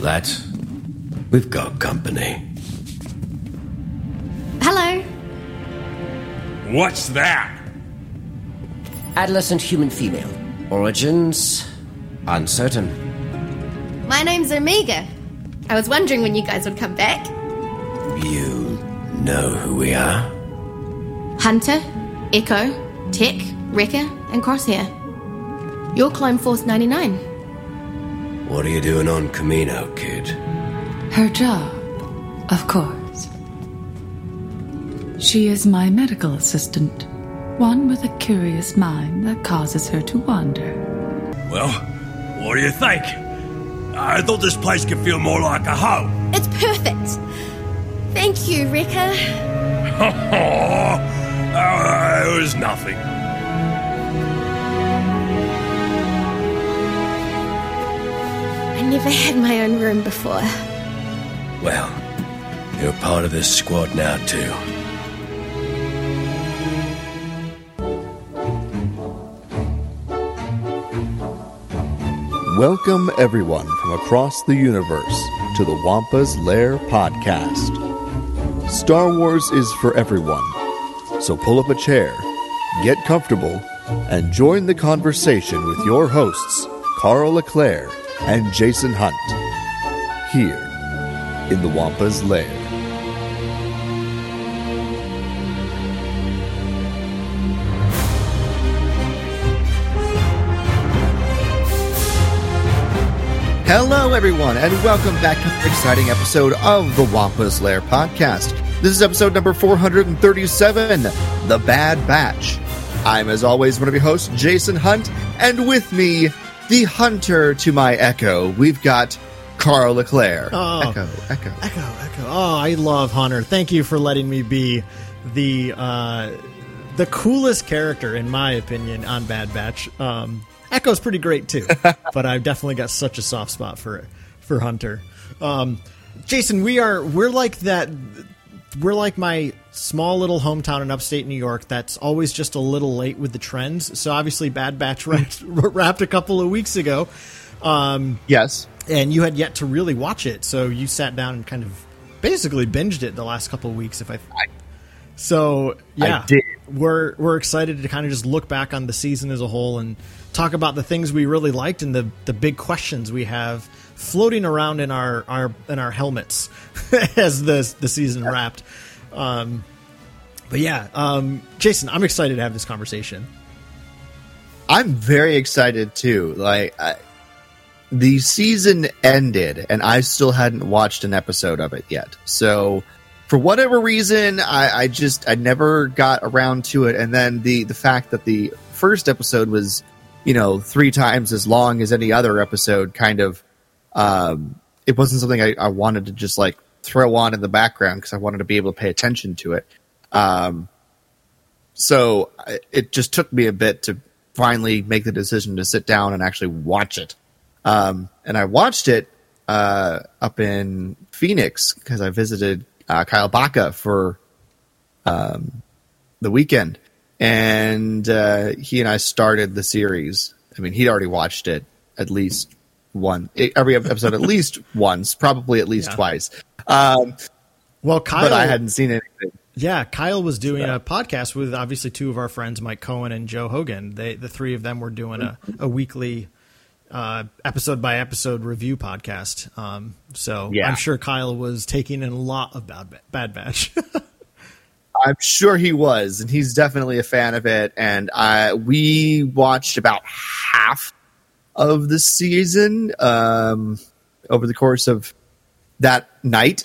Lads, we've got company. Hello. What's that? Adolescent human female. Origins uncertain. My name's Omega. I was wondering when you guys would come back. You know who we are? Hunter, Echo, Tech, Wrecker, and Crosshair. You're Clone Force 99. What are you doing on Kamino, kid? Her job, of course. She is my medical assistant, one with a curious mind that causes her to wander. Well, what do you think? I thought this place could feel more like a home. It's perfect. Thank you, Wrecker. Oh, it was nothing. Never had my own room before. Well, you're part of this squad now, too. Welcome, everyone from across the universe, to the Wampa's Lair podcast. Star Wars is for everyone, so pull up a chair, get comfortable, and join the conversation with your hosts, Carl LeClaire and Jason Hunt, here in the Wampa's Lair. Hello, everyone, and welcome back to an exciting episode of the Wampa's Lair podcast. This is episode number 437 The Bad Batch. I'm, as always, one of your hosts, Jason Hunt, and with me, the hunter to my echo, we've got Carl LeClaire. Oh. Echo, echo. Echo, Echo. Oh, I love Hunter. Thank you for letting me be the uh, the coolest character, in my opinion, on Bad Batch. Um, Echo's pretty great too, but I've definitely got such a soft spot for for Hunter. Um, Jason, we are we're like that. We're like my small little hometown in upstate New York that's always just a little late with the trends. So obviously, Bad Batch wrapped, wrapped a couple of weeks ago. Um, Yes. and you had yet to really watch it, so you sat down and kind of basically binged it the last couple of weeks. If I, so yeah, I did. we're we're excited to kind of just look back on the season as a whole and talk about the things we really liked and the the big questions we have floating around in our our in our helmets as the the season wrapped. Um, but yeah, um, Jason, I'm excited to have this conversation. I'm very excited too. Like I, the season ended, and I still hadn't watched an episode of it yet. So, for whatever reason, I, I just I never got around to it. And then the the fact that the first episode was, you know, three times as long as any other episode, kind of, um, it wasn't something I, I wanted to just like throw on in the background because I wanted to be able to pay attention to it. Um, so it just took me a bit to finally make the decision to sit down and actually watch it. Um, and I watched it uh, up in Phoenix because I visited uh, Kyle Baca for um, the weekend, and uh, he and I started the series. I mean, he'd already watched it at least one every episode at least once, probably at least Yeah. twice. Um, Well, Kyle, but I hadn't seen anything. Yeah, Kyle was doing a podcast with obviously two of our friends, Mike Cohen and Joe Hogan. They the three of them were doing a, a weekly uh, episode by episode review podcast. Um, so Yeah. I'm sure Kyle was taking in a lot of Bad, Bad Batch. I'm sure he was, and he's definitely a fan of it. And I we watched about half of the season um, over the course of that night,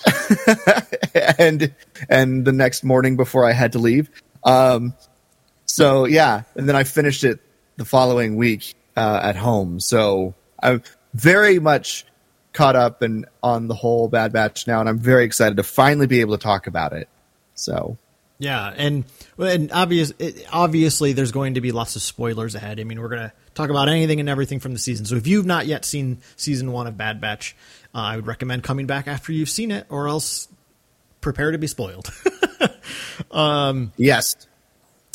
and and the next morning before I had to leave. Um, so yeah, and then I finished it the following week uh, at home. So I'm very much caught up and on the whole Bad Batch now, and I'm very excited to finally be able to talk about it. So yeah, and and obvious it, obviously there's going to be lots of spoilers ahead. I mean, we're going to talk about anything and everything from the season. So if you've not yet seen season one of Bad Batch, uh, I would recommend coming back after you've seen it, or else prepare to be spoiled. yes,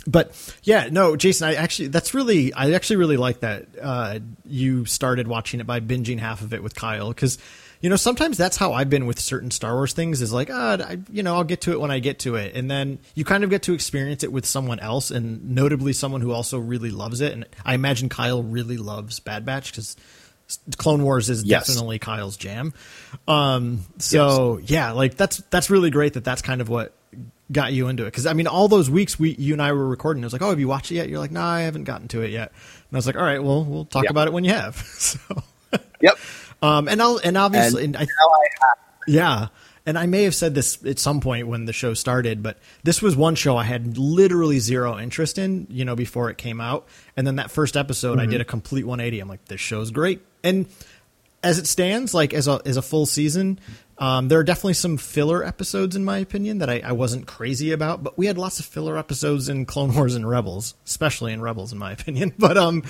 but yeah, no, Jason, I actually that's really I actually really like that uh, you started watching it by binging half of it with Kyle because you know, sometimes that's how I've been with certain Star Wars things. Is like, ah, I, you know, I'll get to it when I get to it, and then you kind of get to experience it with someone else, and notably someone who also really loves it. And I imagine Kyle really loves Bad Batch because Clone Wars is Yes. definitely Kyle's jam. Um, so yeah, like that's that's really great that that's kind of what got you into it. Because I mean, all those weeks we you and I were recording, it was like, oh, have you watched it yet? You're like, no, I haven't gotten to it yet. And I was like, all right, well, we'll talk Yeah. about it when you have. so, Yep. um, and I'll and obviously, And and I, I have. yeah. And I may have said this at some point when the show started, but this was one show I had literally zero interest in, you know, before it came out. And then that first episode, I did a complete 180. I'm like, this show's great. And as it stands, like as a as a full season, um, there are definitely some filler episodes in my opinion that I, I wasn't crazy about. But we had lots of filler episodes in Clone Wars and Rebels, especially in Rebels, in my opinion. But um,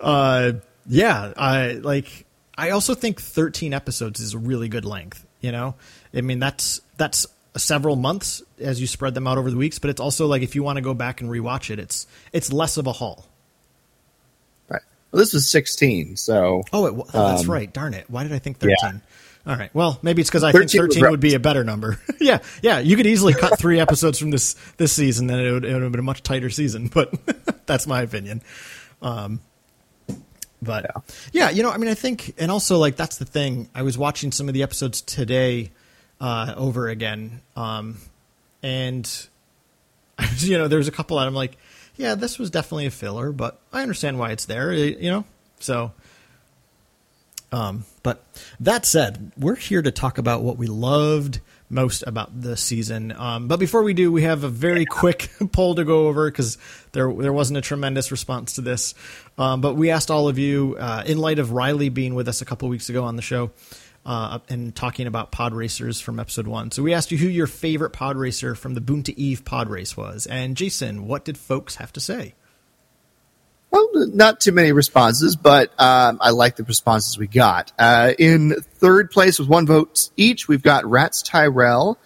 uh, yeah, I like. I also think 13 episodes is a really good length. You know, I mean that's that's several months as you spread them out over the weeks. But it's also like if you want to go back and rewatch it, it's it's less of a haul. Well, this was 16, so Oh, it, oh, that's Um, right. Darn it. Why did I think 13? yeah. All right. Well, maybe it's because I think 13 was 13 would be a better number. yeah. Yeah. You could easily cut three episodes from this, this season, then it would, it would have been a much tighter season, but that's my opinion. Um, but yeah. you know, I mean, I think, and also like, that's the thing. I was watching some of the episodes today, uh, over again. Um, and you know, there's a couple that I'm like, yeah, this was definitely a filler, but I understand why it's there, you know? So, um, but that said, we're here to talk about what we loved most about the season. Um, but before we do, we have a very quick poll to go over because there there wasn't a tremendous response to this. Um, but we asked all of you, uh, in light of Riley being with us a couple weeks ago on the show. Uh, and talking about pod racers from episode one. So we asked you who your favorite pod racer from the Boonta Eve pod race was. And Jason, what did folks have to say? Well, not too many responses, but um, I like the responses we got. Uh, in third place with one vote each, we've got Ratts Tyerell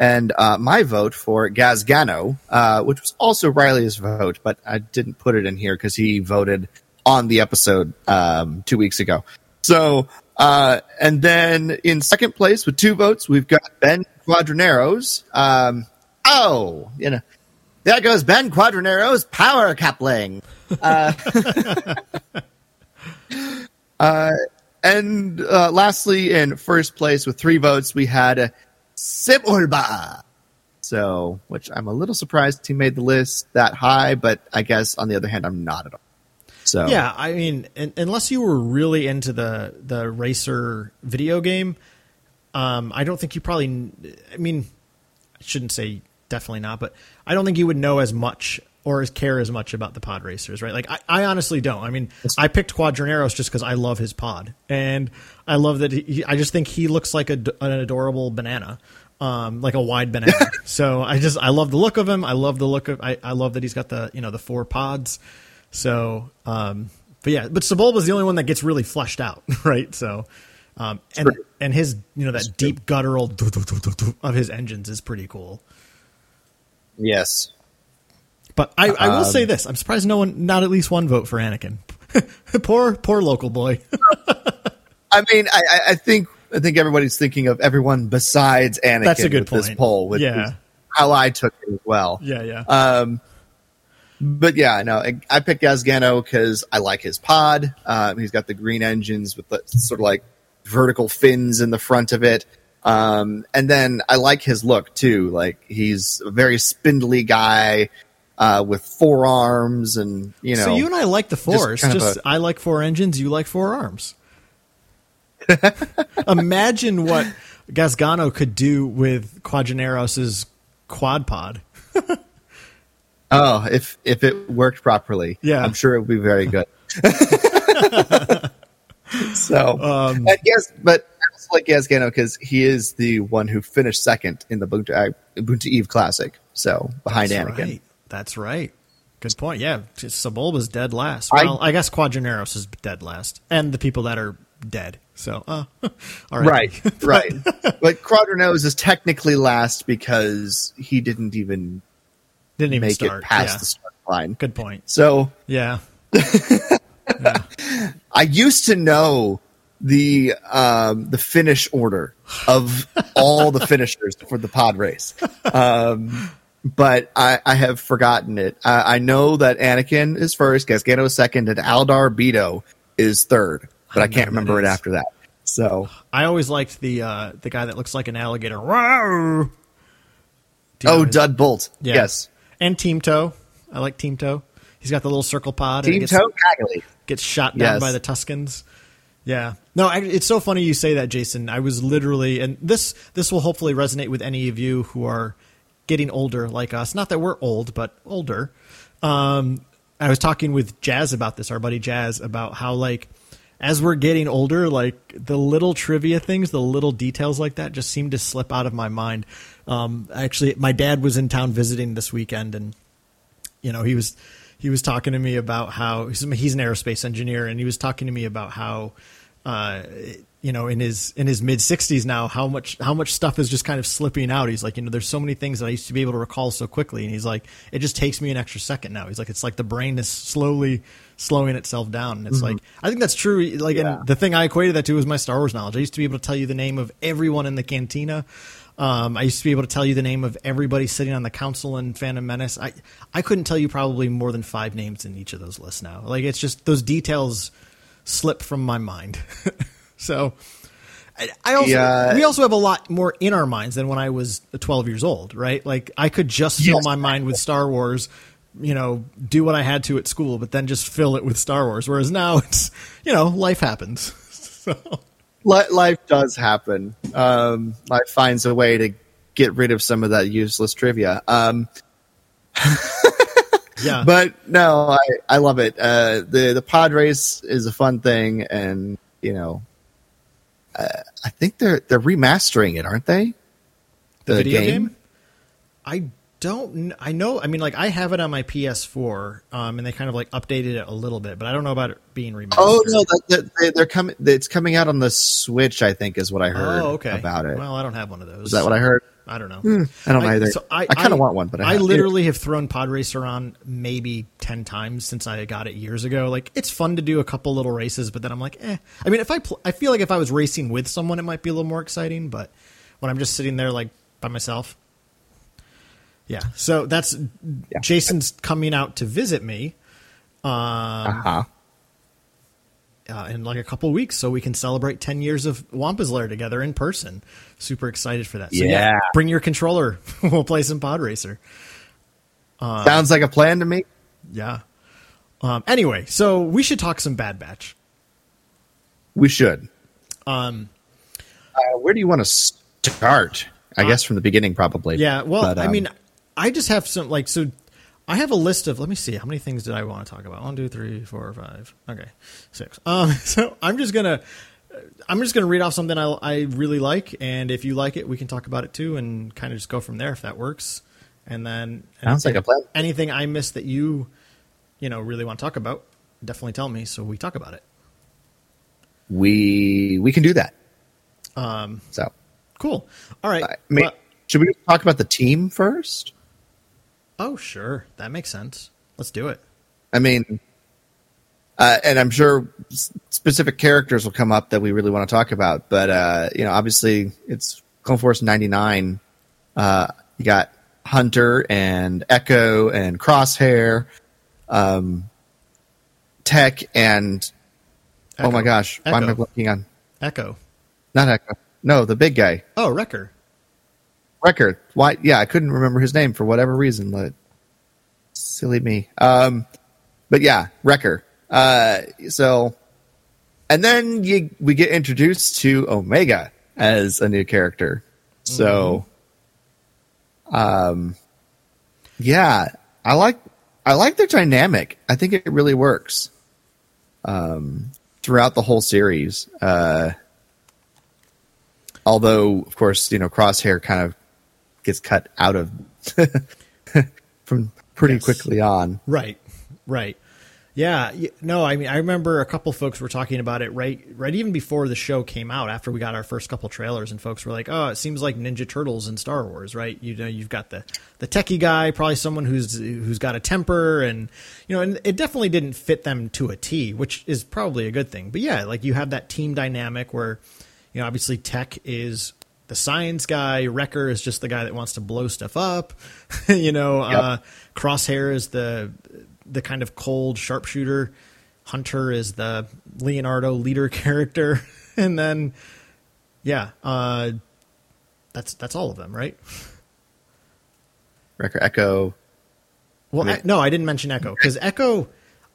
and uh, my vote for Gasgano, uh, which was also Riley's vote, but I didn't put it in here because he voted on the episode um, two weeks ago. So, uh, and then in second place with two votes, we've got Ben Quadinaros. Um, oh, you know, there goes Ben Quadinaros power coupling. And uh, lastly, in first place with three votes, we had uh, Sebulba. So, which I'm a little surprised he made the list that high, but I guess on the other hand, I'm not at all. So, Yeah, I mean, un unless you were really into the the racer video game, um, I don't think you probably. I mean, I shouldn't say definitely not, but I don't think you would know as much or as care as much about the pod racers, right? Like, I, I honestly don't. I mean, I picked Quadinaros just because I love his pod, and I love that. He, I just think he looks like a, an adorable banana. Um, like a wide banana. so I just I love the look of him. I love the look of I, I love that he's got the you know the four pods. So, um, but yeah, but Sebulba's the only one that gets really fleshed out, right? So, um, and and his you know that deep guttural doo doo doo doo doo of his engines is pretty cool. yes. But I, I will say this: I'm surprised no one, not at least one vote for Anakin. poor, poor local boy. I mean, I, I- think I think everybody's thinking of everyone besides Anakin. That's a good with This point. poll, which Yeah. how I took it as well. yeah, yeah. Um, but yeah, no, I, I picked Gasgano because I like his pod. Um, he's got the green engines with the sort of like vertical fins in the front of it. Um, and then I like his look too. Like he's a very spindly guy uh, with four arms, and you know, so you and I like the force. kind Just, of I like four engines. You like four arms. Imagine what Gasgano could do with Quadinaros's quad pod. oh, if if it worked properly, Yeah. I'm sure it would be very good. so, Um, I guess, but I also like Gasgano because he is the one who finished second in the Boonta, Boonta Eve Classic. So behind Anakin. right. That's right. Good point. Yeah, Sebulba's dead last. Well, I, guess Quadinaros is dead last, and the people that are dead. So, uh, all right, Right, right. but Quadinaros is technically last because he didn't even Didn't even make start. it past yeah. the start line. Good point. So Yeah. I used to know the um, the finish order of all the finishers for the pod race. Um, but I, I have forgotten it. I, I know that Anakin is first, Gasgano is second, and Aldar Beedo is third, but I, can't remember it, after that. So I always liked the uh, the guy that looks like an alligator. Wow. Do you oh, Dud Bolt, Yeah. yes, And Teemto. I like Teemto. He's got the little circle pod. and Team gets, Toe Cagley. gets shot down Yes. by the Tuskens. Yeah. No, I, it's so funny you say that, Jason. I was literally, and this this will hopefully resonate with any of you who are getting older like us. Not that we're old, but older. Um, I was talking with Jazz about this, our buddy Jazz, about how like as we're getting older, like the little trivia things, the little details like that, just seem to slip out of my mind. Um, actually, my dad was in town visiting this weekend, and you know he was he was talking to me about how he's, he's an aerospace engineer and he was talking to me about how uh you know in his in his mid 60s now how much how much stuff is just kind of slipping out. He's like you know there's so many things that I used to be able to recall so quickly. And he's like it just takes me an extra second now. He's like it's like the brain is slowly slowing itself down. And it's like I think that's true. Like Yeah. and the thing I equated that to was my Star Wars knowledge. I used to be able to tell you the name of everyone in the cantina um, I used to be able to tell you the name of everybody sitting on the council in Phantom Menace. I I couldn't tell you probably more than five names in each of those lists now. Like it's just those details slip from my mind. so I, I also Yeah. we also have a lot more in our minds than when I was 12 years old, right? Like I could just fill Yes. my mind with Star Wars, you know, do what I had to at school, but then just fill it with Star Wars. Whereas now it's you know life happens. so. Li- life does happen. Um, life finds a way to get rid of some of that useless trivia. Um, Yeah, but no, I, I love it. Uh, the the pod race is a fun thing, and you know, uh, I think they're they're remastering it, aren't they? the video game? I don't. I know. I mean, like I have it on my PS4, um, and they kind of like updated it a little bit, but I don't know about it being remastered. Oh no, that, they, they're coming. It's coming out on the Switch. I think is what I heard Oh, okay. about it. Well, I don't have one of those. is that what I heard? I don't know. I don't know either. so I, I kind of want one, but I, I literally have thrown Pod Racer on maybe ten times since I got it years ago. Like it's fun to do a couple little races, but then I'm like, eh. I mean, if I pl- I feel like if I was racing with someone, it might be a little more exciting. But when I'm just sitting there like by myself, yeah. So that's Jason's coming out to visit me Uh-huh. uh, in like a couple weeks, so we can celebrate ten years of Wampa's Lair together in person. Super excited for that. So, Yeah. bring your controller. we'll play some Pod Racer. Sounds like a plan to me. Yeah. Um, anyway, so we should talk some Bad Batch. We should. Um, Uh, where do you want to start? I guess from the beginning, probably. yeah. Well, But, I um, mean, I just have some like so. I have a list of. Let me see. How many things did I want to talk about? One, two, three, four, five. Okay, six. Um, so I'm just gonna. I'm just gonna read off something I, I really like, and if you like it, we can talk about it too, and kind of just go from there if that works. And then Sounds like a plan. anything I missed that you, you know, really want to talk about, definitely tell me so we talk about it. we we can do that. Um. So, Cool. All right. Mean, But- should we talk about the team first? Oh, sure. That makes sense. Let's do it. I mean, uh, and I'm sure specific characters will come up that we really want to talk about. But uh, you know, obviously, it's Clone Force '99. Uh, you got Hunter and Echo and Crosshair, um, Tech, and oh my Echo. gosh, why am I looking on? Echo. Not Echo. No, the big guy. Oh, Wrecker. Record. Why? Yeah, I couldn't remember his name for whatever reason. But silly me. Um, but yeah, Wrecker. Uh, so, and then you we get introduced to Omega as a new character. So, um, yeah, I like I like their dynamic. I think it really works. Um, throughout the whole series. Uh, although of course you know crosshair kind of gets cut out of from pretty Yes. quickly on Right. Right. Yeah, no, I mean, I remember a couple folks were talking about it right, right even before the show came out. After we got our first couple trailers, and folks were like, "Oh, it seems like Ninja Turtles in Star Wars, right?" You know, you've got the the techie guy, probably someone who's who's got a temper, and you know, and it definitely didn't fit them to a T, which is probably a good thing. But yeah, like you have that team dynamic where, you know, obviously Tech is the science guy, Wrecker is just the guy that wants to blow stuff up, you know, uh, Crosshair is the the kind of cold sharpshooter. Hunter is the Leonardo leader character, and then yeah, uh, that's that's all of them, right? Wrecker Echo. Well, I mean- no, I didn't mention Echo because Echo.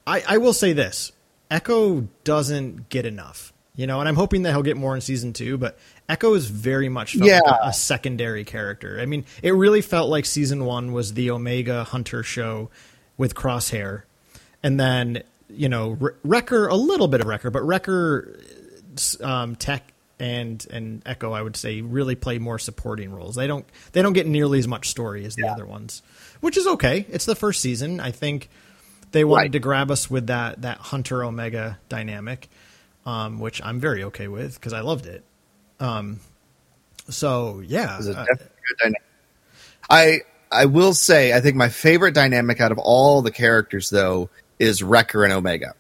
I, I will say this: Echo doesn't get enough, you know, and I'm hoping that he'll get more in season two. But Echo is very much felt like Yeah. a, a secondary character. I mean, it really felt like season one was the Omega Hunter show with Crosshair, and then you know Wre- Wrecker a little bit of Wrecker, but Wrecker, um, Tech. And and Echo, I would say, really play more supporting roles. They don't they don't get nearly as much story as the Yeah. other ones, which is okay. It's the first season. I think they wanted Right. to grab us with that that Hunter Omega dynamic, um, which I'm very okay with because I loved it. Um, so yeah, It was a uh. I I will say I think my favorite dynamic out of all the characters though is Wrecker and Omega,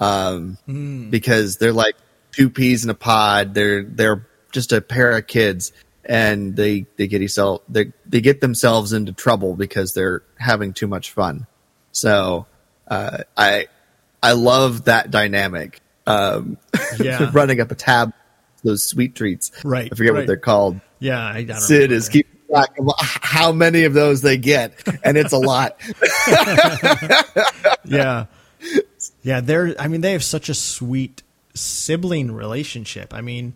um, Hmm. because they're like two peas in a pod. They're they're just a pair of kids, and they they get yourself they they get themselves into trouble because they're having too much fun. So uh, I I love that dynamic. Um, Yeah. running up a tab, those sweet treats. Right, I forget right. what they're called. yeah, I, I don't Sid is keeping track of how many of those they get, and it's a lot. yeah, yeah. They're. I mean, they have such a sweet sibling relationship. I mean,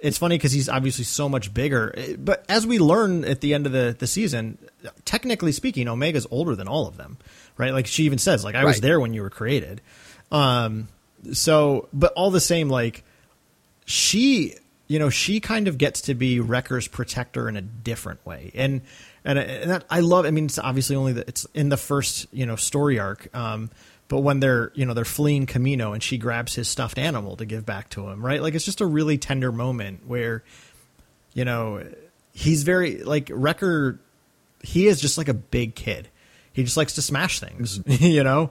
it's funny because he's obviously so much bigger. Eh, But as we learn at the end of the the season, technically speaking, Omega's older than all of them, right? Like she even says, like I was there when you were created. Um. So, but all the same, like she you know she kind of gets to be Wrecker's protector in a different way. And and, and that, I love I mean it's obviously only the, it's in the first you know story arc um but when they're you know they're fleeing Kamino and she grabs his stuffed animal to give back to him right? Like it's just a really tender moment where you know he's very like Wrecker he is just like a big kid. He just likes to smash things you know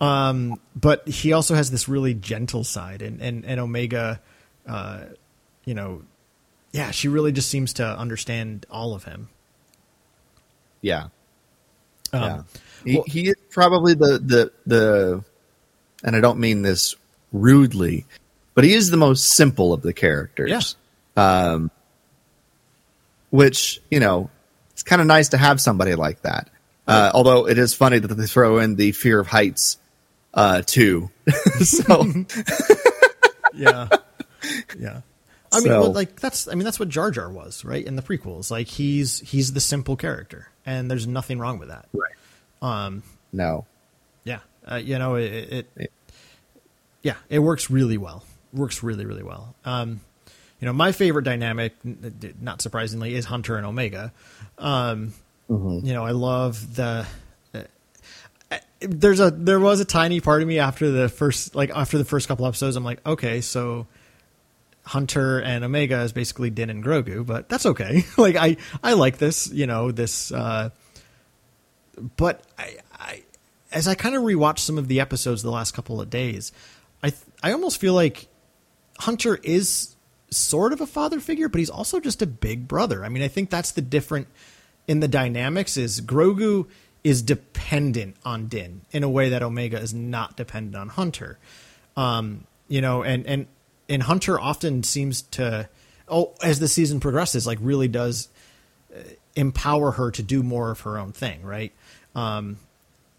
um but he also has this really gentle side and and, and Omega uh you know, yeah, she really just seems to understand all of him. Yeah, Um, yeah. He, well- he is probably the the the, and I don't mean this rudely, but he is the most simple of the characters. Um, which you know, it's kind of nice to have somebody like that. Uh, although it is funny that they throw in the fear of heights uh, too. so yeah, yeah. I mean, So- like that's I mean that's what Jar Jar was, right? In the prequels, like he's he's the simple character, and there's nothing wrong with that. right. Um, No. yeah, uh, you know, it, it, Yeah. yeah, it works really well. Works really, really well. Um, you know, my favorite dynamic, not surprisingly, is Hunter and Omega. Um, You know, I love the. There's a there was a tiny part of me after the first like after the first couple episodes. I'm like, okay, so Hunter and Omega is basically Din and Grogu, but that's okay. like I I like this, you know, this. uh But I I as I kind of rewatched some of the episodes the last couple of days, I I almost feel like Hunter is sort of a father figure, but he's also just a big brother. I mean, I think that's the different in the dynamics is Grogu is dependent on Din in a way that Omega is not dependent on Hunter. Um, you know, and and and Hunter often seems to oh as the season progresses like really does uh, empower her to do more of her own thing, right? Um,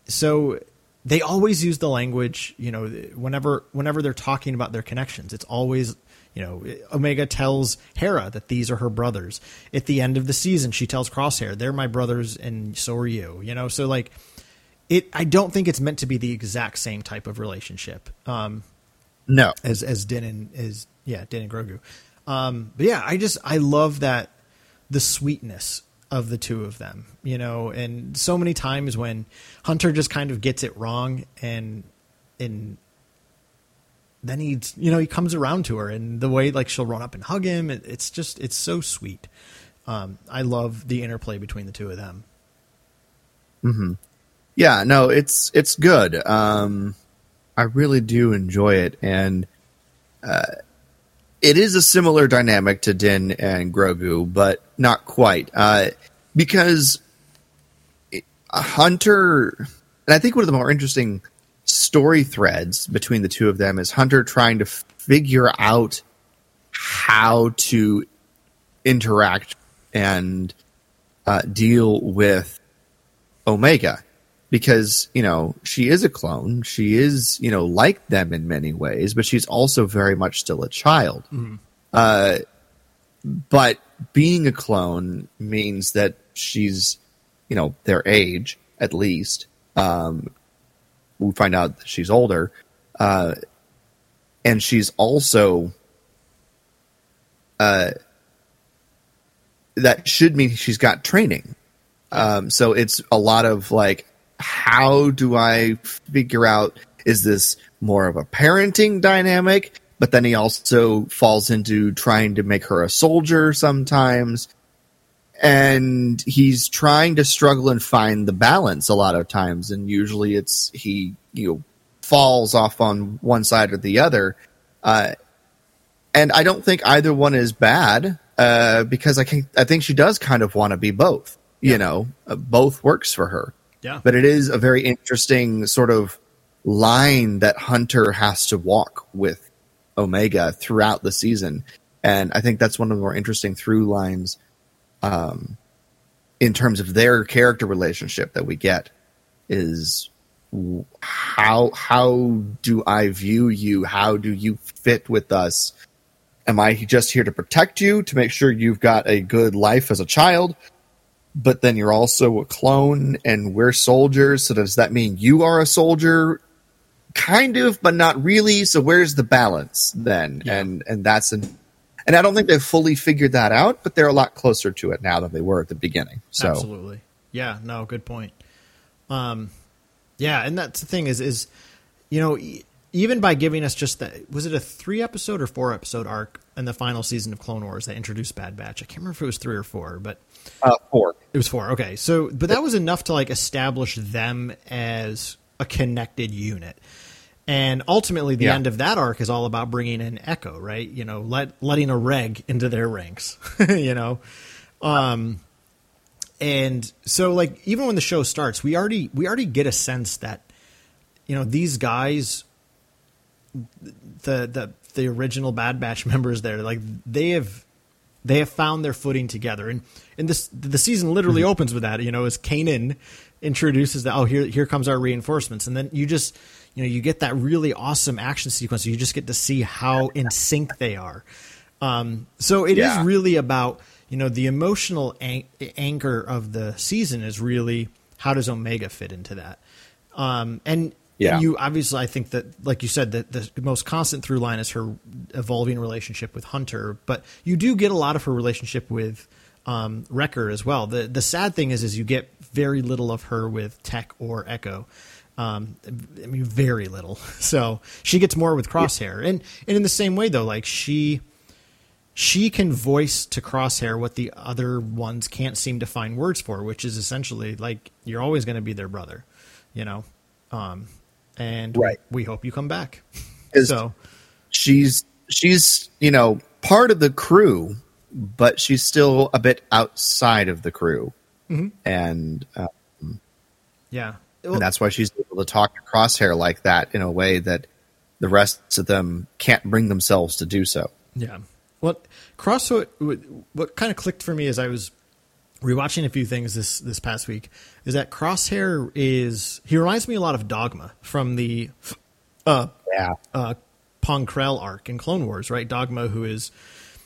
so they always use the language you know whenever whenever they're talking about their connections it's always you know omega tells hera that these are her brothers at the end of the season she tells crosshair they're my brothers and so are you you know so like it i don't think it's meant to be the exact same type of relationship um No. as as Din and as yeah Din and Grogu. Um, but yeah, I just I love that the sweetness of the two of them, you know, and so many times when Hunter just kind of gets it wrong and and then he's you know he comes around to her and the way like she'll run up and hug him it, it's just it's so sweet um, i love the interplay between the two of them Yeah, no, it's it's good. Um, I really do enjoy it, and uh, it is a similar dynamic to Din and Grogu, but not quite. Uh, because it- Hunter, and I think one of the more interesting story threads between the two of them is Hunter trying to figure out how to interact and uh, deal with Omega. Because you know she is a clone. She is you know like them in many ways but she's also very much still a child. Uh, but being a clone means that she's you know their age at least um, we find out that she's older uh, and she's also uh, that should mean she's got training um, so it's a lot of like, how do I figure out is this more of a parenting dynamic? But then he also falls into trying to make her a soldier sometimes. And he's trying to struggle and find the balance a lot of times. And usually it's he, you know, falls off on one side or the other. Uh, and I don't think either one is bad uh, because I can I think she does kind of want to be both. You know, uh, both works for her. Yeah. But it is a very interesting sort of line that Hunter has to walk with Omega throughout the season, and I think that's one of the more interesting through lines, um, in terms of their character relationship that we get is how how do I view you? How do you fit with us? Am I just here to protect you to make sure you've got a good life as a child? But then you're also a clone, and we're soldiers. So does that mean you are a soldier? Kind of, but not really. So where's the balance then? And and that's an and I don't think they've fully figured that out, but they're a lot closer to it now than they were at the beginning. So Absolutely. Yeah, no, good point. Um yeah, and that's the thing is is you know, e- even by giving us just that was it a 3 episode or 4 episode arc in the final season of Clone Wars that introduced Bad Batch. I can't remember if it was 3 or 4, but uh, four. it was 4. Okay. So, but that was enough to like establish them as a connected unit. And ultimately, the Yeah. end of that arc is all about bringing in Echo, right? You know, let letting a reg into their ranks. you know, um, and so like even when the show starts, we already we already get a sense that you know these guys, the the the original Bad Batch members, there like they have they have found their footing together and and this the season literally opens with that you know as Kanan introduces that oh here here comes our reinforcements and then you just you know you get that really awesome action sequence you just get to see how in sync they are um so it is Yeah. really about you know the emotional an- anchor of the season is really how does omega fit into that um and Yeah. you obviously i think that like you said that the most constant through line is her evolving relationship with hunter but you do get a lot of her relationship with um, Wrecker as well. The the sad thing is, is you get very little of her with Tech or Echo. Um, I mean, very little. So she gets more with Crosshair, and and in the same way though, like she she can voice to Crosshair what the other ones can't seem to find words for, which is essentially like you're always going to be their brother, you know. Um, and Right. we hope you come back. So she's she's you know part of the crew, but she's still a bit outside of the crew, and uh, yeah, and that's why she's able to talk to Crosshair like that in a way that the rest of them can't bring themselves to do so. Yeah. What cross what, what kind of clicked for me as I was rewatching a few things this this past week is that Crosshair is he reminds me a lot of Dogma from the uh Yeah, uh Pong Krell arc in Clone Wars, right? Dogma who is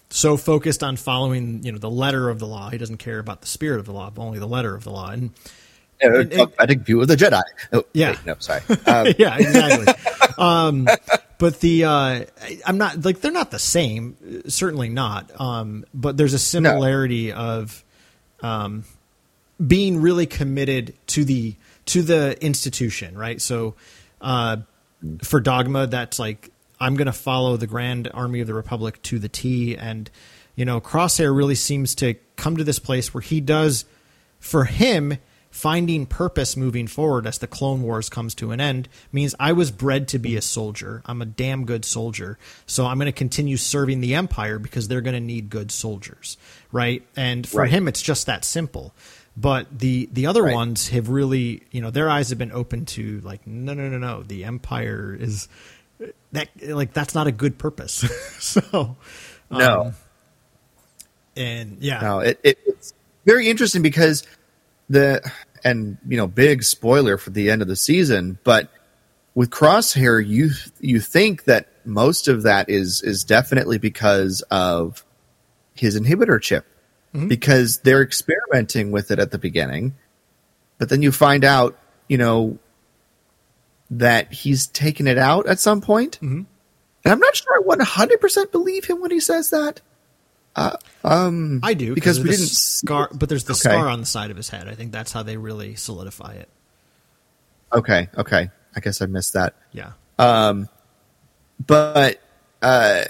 so focused on following, you know, the letter of the law. He doesn't care about the spirit of the law, but only the letter of the law. And it- dogmatic view of the Jedi. Oh, Yeah. wait, no, sorry. Um, yeah, exactly. um, but the uh, I'm not like they're not the same. Certainly not. Um, but there's a similarity of um, being really committed to the to the institution, right? So. Uh, for Dogma that's like I'm going to follow the Grand Army of the Republic to the T, and you know Crosshair really seems to come to this place where he does, for him, finding purpose moving forward as the Clone Wars comes to an end means I was bred to be a soldier. I'm a damn good soldier. So I'm going to continue serving the Empire because they're going to need good soldiers, right? And for Right. him, it's just that simple. But the the other Right. ones have really, you know, their eyes have been open to like, no, no, no, no. The Empire is that like that's not a good purpose. so No. um, and yeah, No, it, it, it's very interesting because the and you know big spoiler for the end of the season, but with Crosshair, you you think that most of that is is definitely because of his inhibitor chip, mm-hmm. because they're experimenting with it at the beginning, but then you find out, you know, that he's taken it out at some point. Mm-hmm. And I'm not sure I 100% believe him when he says that. I do because we didn't scar, but there's the Okay. scar on the side of his head. I think that's how they really solidify it. Okay, okay. I guess I missed that. Yeah, Um, But uh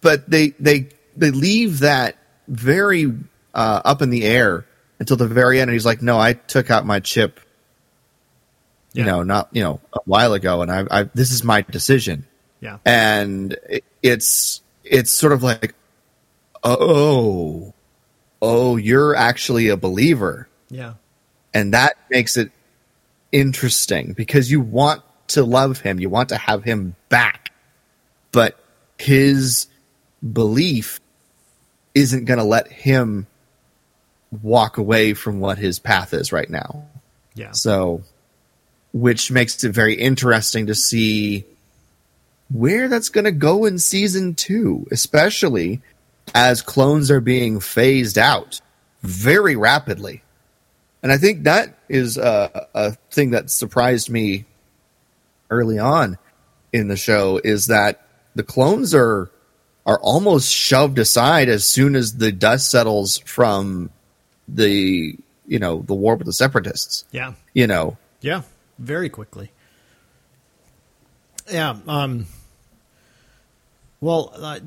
but they they they leave that very uh up in the air until the very end and he's like, "No, I took out my chip, you Yeah. know, not, you know, a while ago and I I this is my decision." Yeah, and it's it's sort of like oh oh you're actually a believer. Yeah, and that makes it interesting because you want to love him. You want to have him back. But his belief isn't going to let him walk away from what his path is right now. Yeah. so, which makes it very interesting to see where that's going to go in season two, especially as clones are being phased out very rapidly. And I think that is a, a thing that surprised me early on in the show is that the clones are are almost shoved aside as soon as the dust settles from the you know the war with the separatists yeah. you know Yeah, very quickly. Yeah. Um. Well, uh,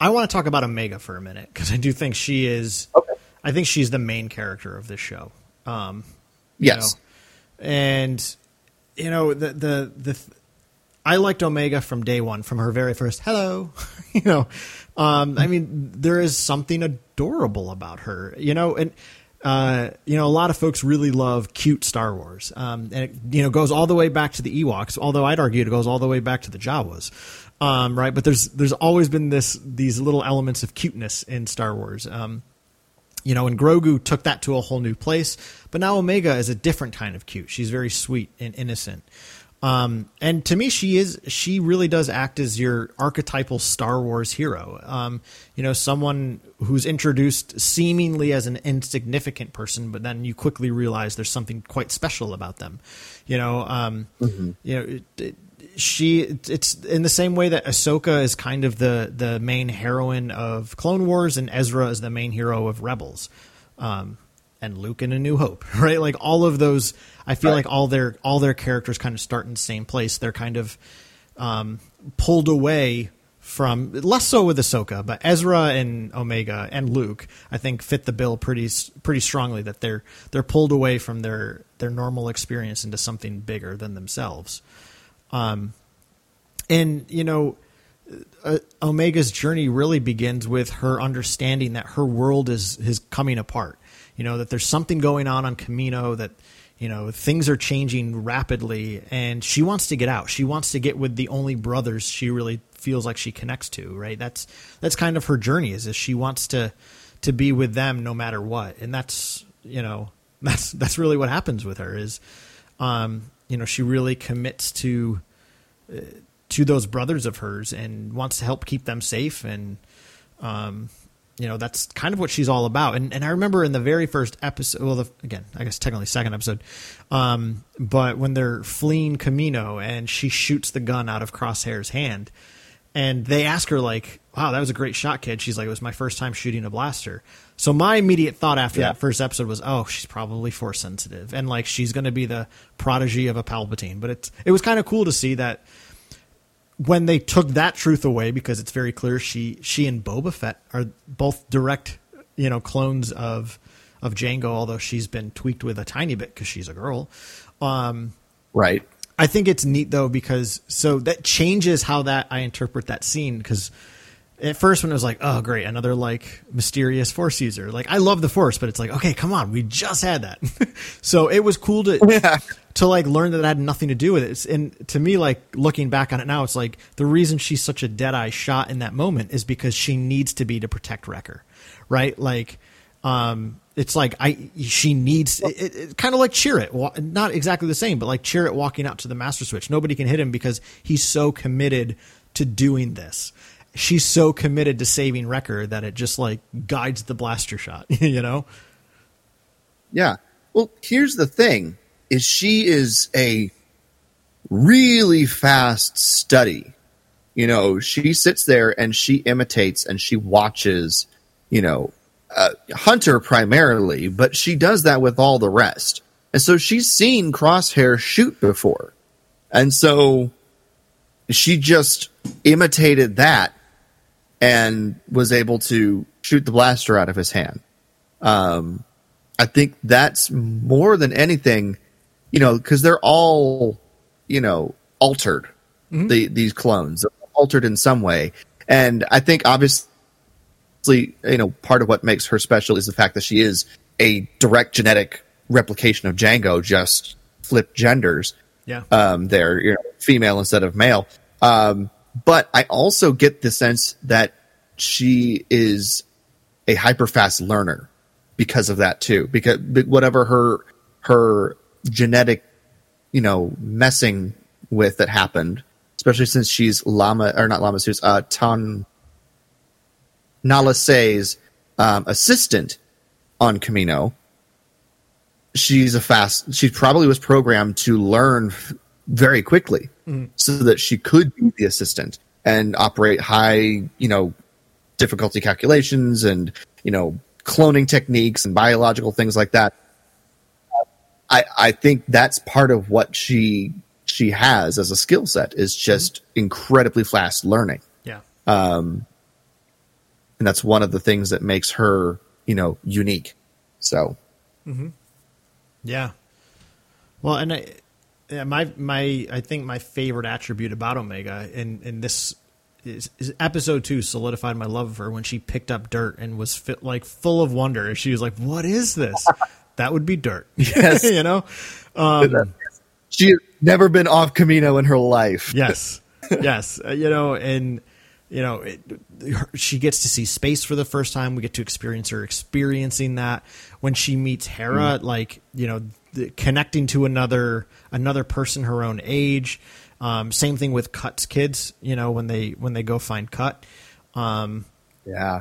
I want to talk about Omega for a minute because I do think she is. Okay. I think she's the main character of this show. Um, you yes know, and you know the the the. th- I liked Omega from day one, from her very first hello. you know, um, I mean, there is something adorable about her. You know, and uh, you know, a lot of folks really love cute Star Wars, um, and it you know goes all the way back to the Ewoks. Although I'd argue it goes all the way back to the Jawas, um, right? But there's there's always been this these little elements of cuteness in Star Wars. Um, you know, and Grogu took that to a whole new place. But now Omega is a different kind of cute. She's very sweet and innocent. Um, and to me, she is, she really does act as your archetypal Star Wars hero. Um, you know, someone who's introduced seemingly as an insignificant person, but then you quickly realize there's something quite special about them. You know, um, you know, it, it, she it's in the same way that Ahsoka is kind of the the main heroine of Clone Wars and Ezra is the main hero of Rebels. Um, and Luke in A New Hope, right? Like all of those, I feel like all their all their characters kind of start in the same place. They're kind of um, pulled away from less so with Ahsoka, but Ezra and Omega and Luke, I think, fit the bill pretty pretty strongly. That they're they're pulled away from their their normal experience into something bigger than themselves. Um, and you know, uh, Omega's journey really begins with her understanding that her world is is coming apart. You know that there's something going on on Kamino that you know things are changing rapidly, and she wants to get out. She wants to get with the only brothers she really feels like she connects to. Right? That's that's kind of her journey. Is, is she wants to to be with them no matter what, and that's you know that's that's really what happens with her. Is um, you know she really commits to to those brothers of hers and wants to help keep them safe and um you know that's kind of what she's all about and and I remember in the very first episode well the, again I guess technically second episode um but when they're fleeing Kamino and she shoots the gun out of Crosshair's hand and they ask her like wow, that was a great shot, kid. She's like, it was my first time shooting a blaster. So my immediate thought after Yeah. that first episode was, oh, she's probably force sensitive, and like she's going to be the prodigy of a Palpatine. But it's it was kind of cool to see that when they took that truth away, because it's very clear she she and Boba Fett are both direct, you know, clones of of Jango, although she's been tweaked with a tiny bit because she's a girl. Um, Right. I think it's neat though because so that changes how that I interpret that scene because at first when it was like oh great another like mysterious force user like I love the force but it's like okay come on we just had that so it was cool to to like learn that that had nothing to do with it It's- and to me like looking back on it now it's like the reason she's such a dead eye shot in that moment is because she needs to be to protect Wrecker right like um it's like I she needs it, it, it kind of like Chirrut, not exactly the same, but like Chirrut walking out to the master switch. Nobody can hit him because he's so committed to doing this. She's so committed to saving Wrecker that it just like guides the blaster shot, you know? Yeah. Well, here's the thing is she is a really fast study. You know, she sits there and she imitates and she watches, you know, uh, Hunter primarily, but she does that with all the rest. And so she's seen Crosshair shoot before. And so she just imitated that and was able to shoot the blaster out of his hand. Um, I think that's more than anything, you know, because they're all, you know, altered. The these clones altered in some way, and I think obviously, you know, part of what makes her special is the fact that she is a direct genetic replication of Jango, just flipped genders Yeah. um, there, you know, female instead of male. Um, but I also get the sense that she is a hyper fast learner because of that too. Because whatever her her genetic, you know, messing with that happened, especially since she's Lama or not Lama Su's, uh, Ton Nala Se's um, assistant on Kamino. She's a fast she probably was programmed to learn f- very quickly so that she could be the assistant and operate high you know difficulty calculations and you know cloning techniques and biological things like that i i think that's part of what she she has as a skill set is mm-hmm. just incredibly fast learning yeah. Um, and that's one of the things that makes her you know unique so mm-hmm. Yeah. Well, and I, yeah, my my I think my favorite attribute about Omega in in this is, is episode two solidified my love of her when she picked up dirt and was fit, like full of wonder. She was like, "What is this?" that would be dirt. Yes. you know. Um, she has never been off Kamino in her life. yes yes uh, you know and you know it, her, she gets to see space for the first time we get to experience her experiencing that when she meets hera like you know the, connecting to another another person her own age um, same thing with cut's kids you know when they when they go find cut um, Yeah.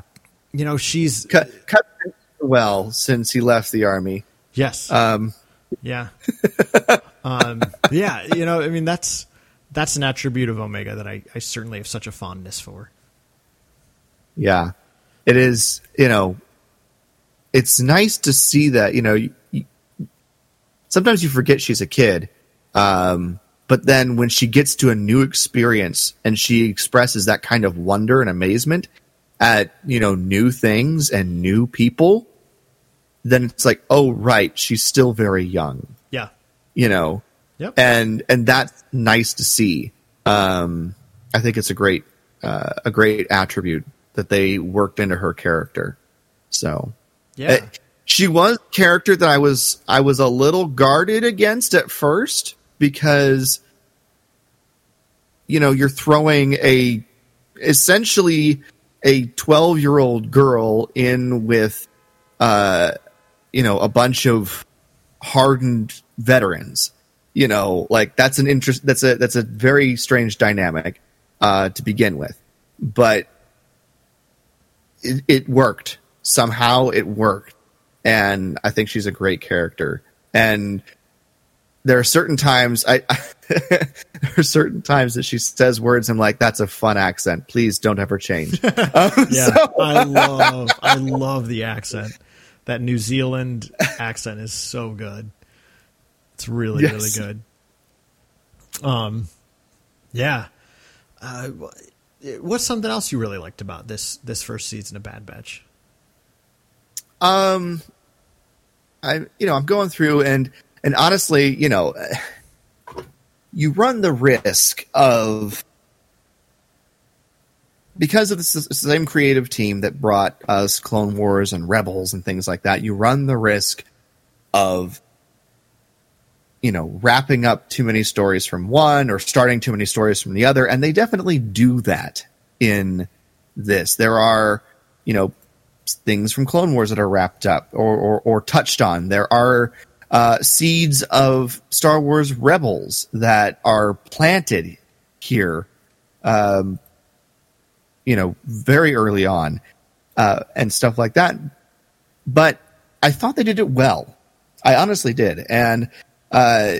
you know she's Cut, cut well since he left the army. yes Um, Yeah. um, yeah, you know, I mean that's that's an attribute of Omega that I, I certainly have such a fondness for. yeah. It is, you know, it's nice to see that, you know, you, you- sometimes you forget she's a kid. Um, but then when she gets to a new experience and she expresses that kind of wonder and amazement at, you know, new things and new people, then it's like, oh, right, she's still very young. Yeah. you know Yep. and and that's nice to see um i think it's a great uh, a great attribute that they worked into her character so Yeah. uh, she was a character that i was i was a little guarded against at first because you know you're throwing a essentially a 12 year old girl in with uh you know a bunch of hardened veterans. You know, like that's an interest. That's a that's a very strange dynamic uh, to begin with, but it, it worked somehow. It worked, and I think she's a great character. And there are certain times I, there are certain times that she says words. I'm like, that's a fun accent. Please don't ever change. Um, Yeah, so- I love I love the accent. That New Zealand accent is so good. It's really Yes. really good. Um, yeah. Uh, what's something else you really liked about this this first season of Bad Batch? um, I you know I'm going through and and honestly, you know, you run the risk of because of the same creative team that brought us Clone Wars and Rebels and things like that. You run the risk of you know wrapping up too many stories from one or starting too many stories from the other, and they definitely do that in this. There are you know things from Clone Wars that are wrapped up or, or, or touched on. There are uh, seeds of Star Wars Rebels that are planted here, um, you know, very early on, uh, and stuff like that. But I thought they did it well. I honestly did, and uh,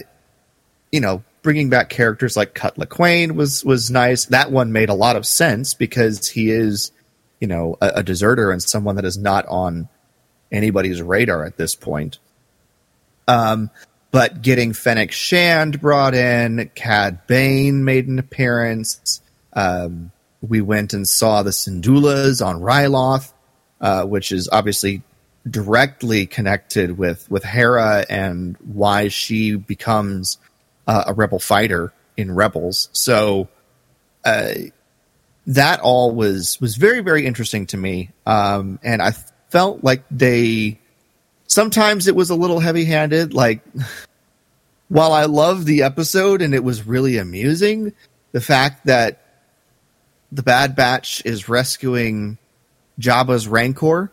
you know, bringing back characters like Cut Lawquane was was nice. That one made a lot of sense because he is, you know, a, a deserter and someone that is not on anybody's radar at this point. Um, but getting Fennec Shand brought in, Cad Bane made an appearance. Um, we went and saw the Syndulas on Ryloth, uh, which is obviously directly connected with with Hera and why she becomes uh, a rebel fighter in Rebels. So uh, that all was was very very interesting to me, um, and I felt like they sometimes it was a little heavy handed. Like while I loved the episode and it was really amusing, the fact that the Bad Batch is rescuing Jabba's Rancor,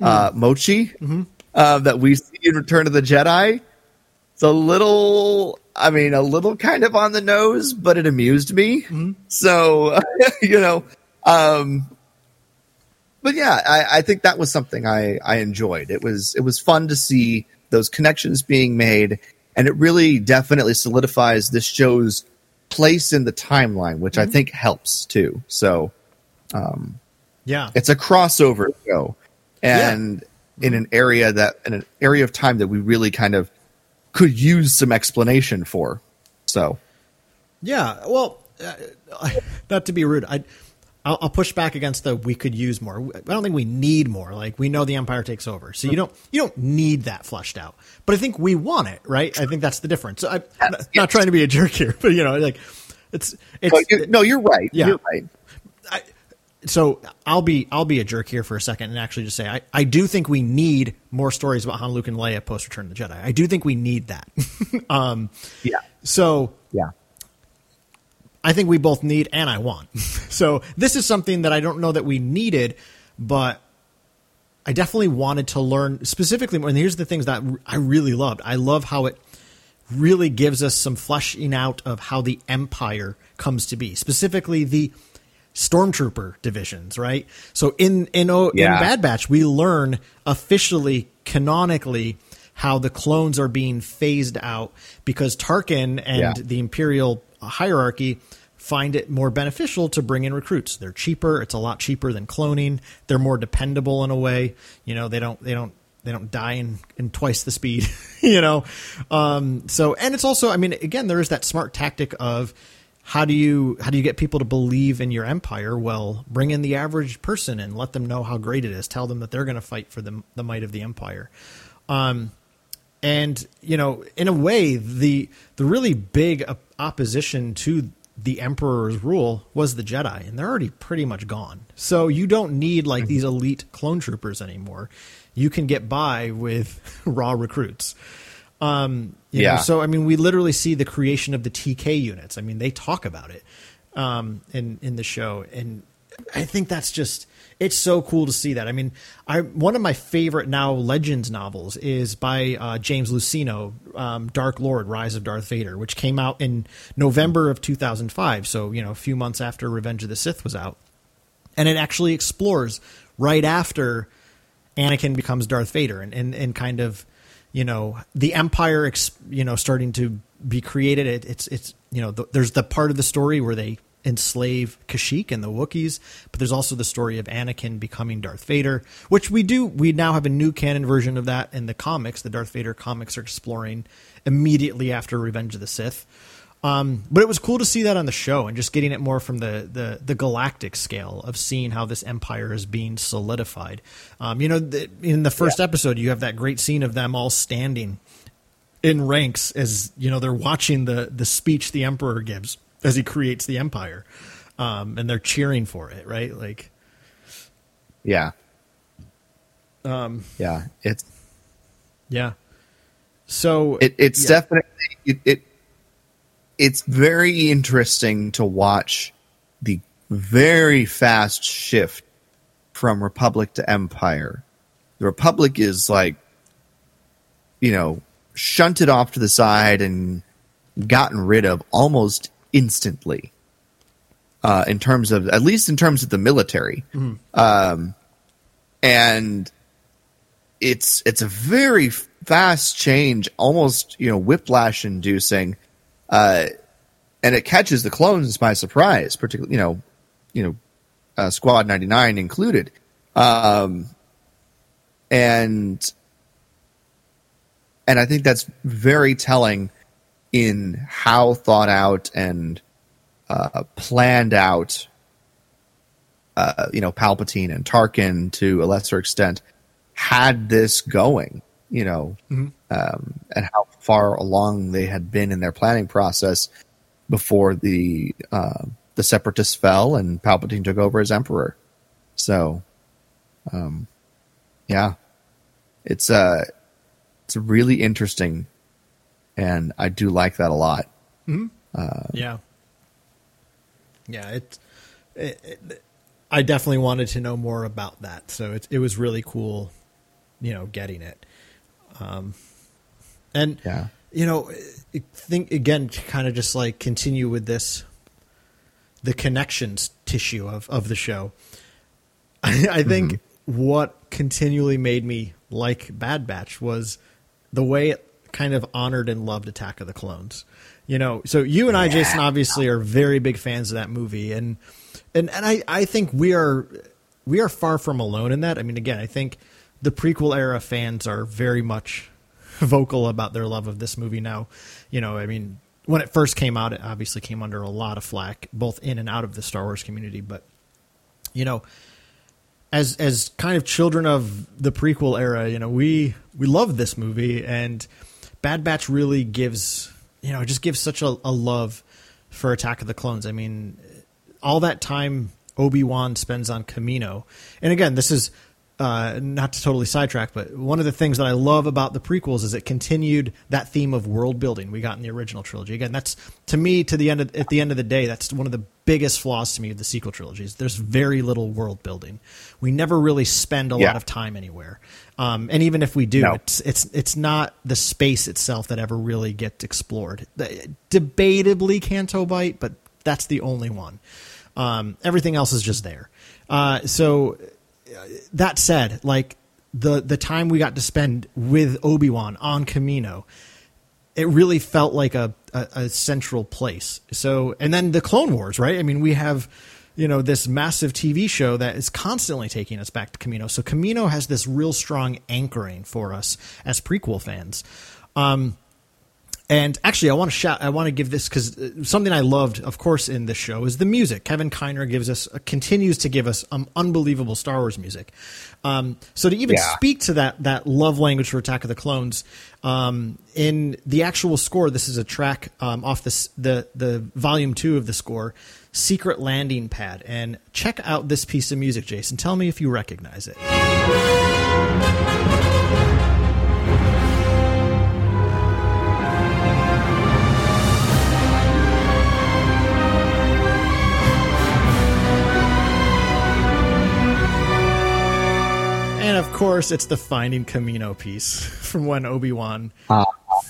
uh, Muchi, uh, that we see in Return of the Jedi. It's a little, I mean, a little kind of on the nose, but it amused me. So, you know, um, but yeah, I, I think that was something I, I enjoyed. It was, it was fun to see those connections being made, and it really definitely solidifies this show's place in the timeline, which I think helps too. So, Yeah, it's a crossover show and in an area that in an area of time that we really kind of could use some explanation for. So. Yeah, well, uh, not to be rude, I, I'll, I'll push back against the we could use more. I don't think we need more. Like we know the empire takes over, so you don't you don't need that fleshed out. But I think we want it, right? I think that's the difference. So I, am not, not trying to be a jerk here, but you know, like it's it's but you, no you're right Yeah. you're right so I'll be I'll be a jerk here for a second and actually just say I, I do think we need more stories about Han, Luke, and Leia post Return of the Jedi. I do think we need that. um, yeah so yeah I think we both need and I want. so this is something that I don't know that we needed, but I definitely wanted to learn specifically more. And here's the things that I really loved. I love how it really gives us some fleshing out of how the Empire comes to be, specifically the stormtrooper divisions, right? So in in, Yeah. in Bad Batch, we learn officially, canonically, how the clones are being phased out because Tarkin and Yeah. the Imperial hierarchy find it more beneficial to bring in recruits. They're cheaper. It's a lot cheaper than cloning. They're more dependable in a way. You know, they don't they don't they don't die in, in twice the speed. you know, um, so and it's also I mean again there is that smart tactic of how do you how do you get people to believe in your empire? Well, bring in the average person and let them know how great it is. Tell them that they're going to fight for the the might of the empire. Um, and you know, in a way, the the really big opposition to the emperor's rule was the Jedi, and they're already pretty much gone. So you don't need like these elite clone troopers anymore. You can get by with raw recruits. Um, you know, Yeah. so I mean, we literally see the creation of the TK units. I mean, they talk about it um, in in the show, and I think that's just it's so cool to see that. I mean, I one of my favorite now Legends novels is by uh, James Luceno, um, Dark Lord: Rise of Darth Vader, which came out in November of 2005. So you know, a few months after Revenge of the Sith was out, and it actually explores right after Anakin becomes Darth Vader and, and, and kind of, you know the empire you know starting to be created it, it's it's you know the, there's the part of the story where they enslave Kashyyyk and the Wookiees, but there's also the story of Anakin becoming Darth Vader, which we do we now have a new canon version of that in the comics. The Darth Vader comics are exploring immediately after Revenge of the Sith. Um, but it was cool to see that on the show and just getting it more from the, the, the galactic scale of seeing how this empire is being solidified. Um, you know, the, in the first yeah. episode, you have that great scene of them all standing in ranks as you know they're watching the the speech the emperor gives as he creates the empire, um, and they're cheering for it, right? Like, yeah, um, yeah, it's yeah. So it, it's yeah. definitely it, it it's very interesting to watch the very fast shift from republic to empire. The republic is like, you know, shunted off to the side and gotten rid of almost instantly. Uh, in terms of, at least in terms of the military, mm-hmm. um, and it's it's a very fast change, almost you know whiplash inducing uh, and it catches the clones by surprise, particularly you know, you know, uh, Squad ninety nine included, um, and and I think that's very telling in how thought out and uh, planned out, uh, you know, Palpatine and Tarkin to a lesser extent had this going you know, mm-hmm. um, and how far along they had been in their planning process before the uh, the separatists fell and Palpatine took over as emperor. So, um, yeah, it's uh, it's really interesting, and I do like that a lot. Mm-hmm. Uh, yeah, yeah, it, it, it, I definitely wanted to know more about that, so it it was really cool, you know, getting it. Um, and yeah, you know, think again, kind of just like continue with this, the connections tissue of of the show. I, I think mm-hmm. what continually made me like Bad Batch was the way it kind of honored and loved Attack of the Clones. You know, so you and I, Jason, obviously are very big fans of that movie, and and and I I think we are we are far from alone in that. I mean, again, I think the prequel era fans are very much vocal about their love of this movie now. You know, I mean, when it first came out, it obviously came under a lot of flack, both in and out of the Star Wars community. But you know, as as kind of children of the prequel era, you know, we we love this movie, and Bad Batch really gives you know just gives such a, a love for Attack of the Clones. I mean, all that time Obi Wan spends on Kamino, and again, this is uh, not to totally sidetrack, but one of the things that I love about the prequels is it continued that theme of world building we got in the original trilogy. Again, that's to me to the end of, at the end of the day, that's one of the biggest flaws to me of the sequel trilogies. There's very little world building. We never really spend a yeah. lot of time anywhere, um, and even if we do, no. it's it's it's not the space itself that ever really gets explored. Debatably, Canto Bight, but that's the only one. Um, everything else is just there. Uh, so that said, like the the time we got to spend with Obi Wan on Kamino, it really felt like a, a, a central place. So, and then the Clone Wars, right? I mean, we have you know this massive TV show that is constantly taking us back to Kamino. So Kamino has this real strong anchoring for us as prequel fans. Um, and actually, I want to shout. I want to give this because uh, something I loved, of course, in this show is the music. Kevin Kiner gives us uh, continues to give us um, unbelievable Star Wars music. Um, so to even yeah. speak to that that love language for Attack of the Clones, um, in the actual score, this is a track um, off the the the volume two of the score, "Secret Landing Pad," and check out this piece of music, Jason. Tell me if you recognize it. And of course, it's the Finding Kamino piece from when Obi Wan uh,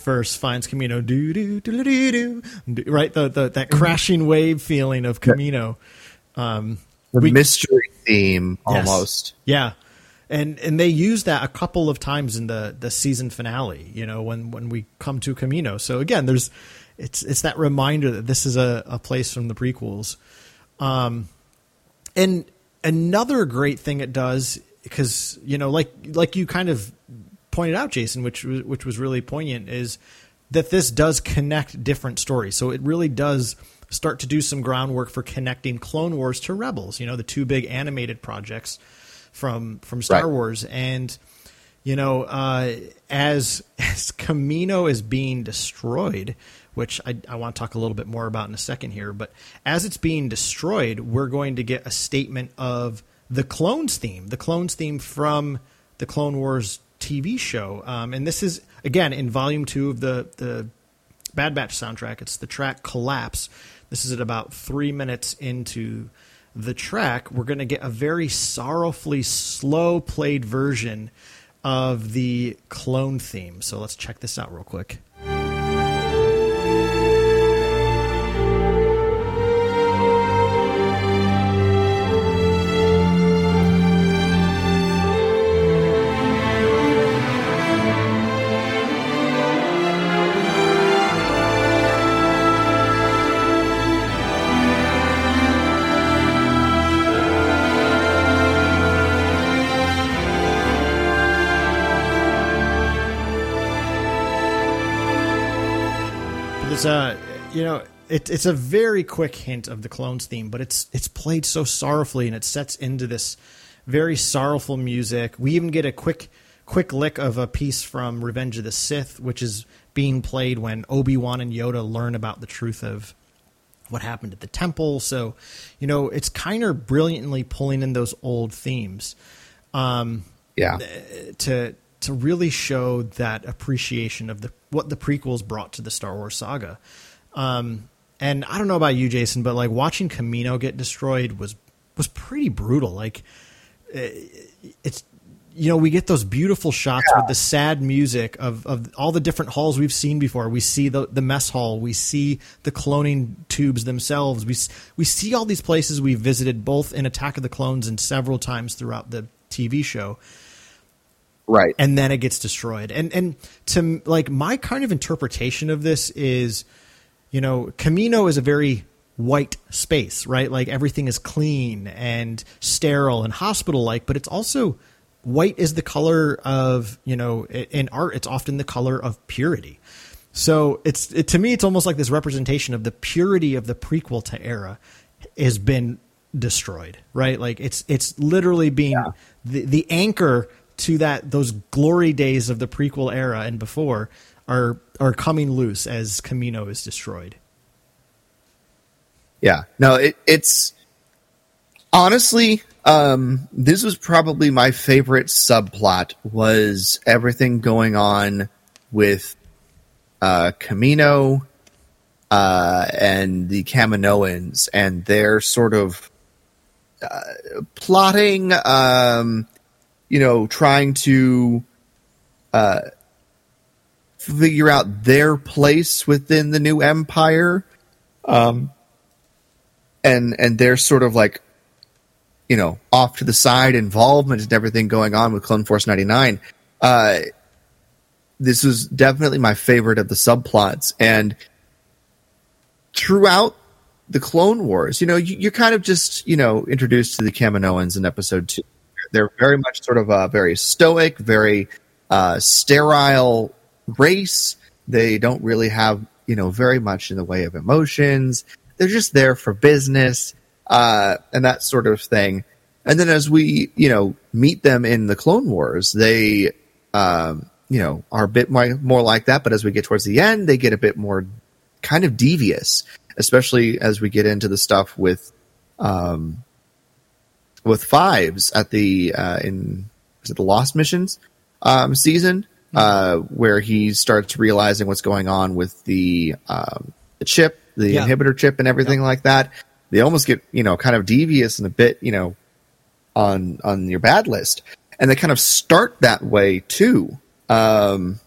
first finds Kamino. Do do do do do. Right, the, the that crashing wave feeling of Kamino. Um, the we, mystery theme, almost. Yes, yeah, and and they use that a couple of times in the the season finale. You know, when when we come to Kamino. So again, there's it's it's that reminder that this is a, a place from the prequels. Um, and another great thing it does because you know, like like you kind of pointed out, Jason, which was which was really poignant, is that this does connect different stories. So it really does start to do some groundwork for connecting Clone Wars to Rebels. You know, the two big animated projects from from Star Right. Wars, and you know, uh, as as Kamino is being destroyed, which I, I want to talk a little bit more about in a second here, but as it's being destroyed, we're going to get a statement of the clones theme, the clones theme from the Clone Wars TV show, um, and this is again in Volume Two of the the Bad Batch soundtrack. It's the track Collapse. This is at about three minutes into the track. We're going to get a very sorrowfully slow played version of the clone theme. So let's check this out real quick. It's a you know it, it's a very quick hint of the clones theme, but it's it's played so sorrowfully and it sets into this very sorrowful music. We even get a quick quick lick of a piece from Revenge of the Sith, which is being played when Obi Wan and Yoda learn about the truth of what happened at the temple. So, you know, it's kind of brilliantly pulling in those old themes um, Yeah. to to really show that appreciation of the what the prequels brought to the Star Wars saga. Um, and I don't know about you, Jason, but like watching Kamino get destroyed was was pretty brutal. Like eh, it's you know we get those beautiful shots with the sad music of, of all the different halls we've seen before. We see the the mess hall, we see the cloning tubes themselves. We we see all these places we visited both in Attack of the Clones and several times throughout the TV show Right. and then it gets destroyed. And and to like my kind of interpretation of this is, you know, Kamino is a very white space, right? Like everything is clean and sterile and hospital like, but it's also white is the color of, you know, in art it's often the color of purity. So it's it, to me it's almost like this representation of the purity of the prequel to era has been destroyed, right? Like it's it's literally being the the anchor to that those glory days of the prequel era and before are are coming loose as Kamino is destroyed. Yeah. No, it, it's honestly, um, this was probably my favorite subplot was everything going on with uh, Kamino uh, and the Kaminoans and their sort of uh, plotting, um, you know, trying to uh, figure out their place within the new empire um, and and their sort of like you know off to the side involvement and everything going on with clone force 99 uh this was definitely my favorite of the subplots. And throughout the clone wars you know you, you're kind of just you know introduced to the kaminoans in episode two they're very much sort of a very stoic very uh sterile race they don't really have you know very much in the way of emotions they're just there for business uh, and that sort of thing. And then as we, you know, meet them in the Clone Wars, they, um, you know, are a bit more, more like that. But as we get towards the end, they get a bit more kind of devious, especially as we get into the stuff with, um, with fives at the uh, in is it the Lost Missions um, season, uh, where he starts realizing what's going on with the um, the chip, the Yeah. inhibitor chip, and everything like that. They almost get you know kind of devious and a bit you know on on your bad list, and they kind of start that way too um,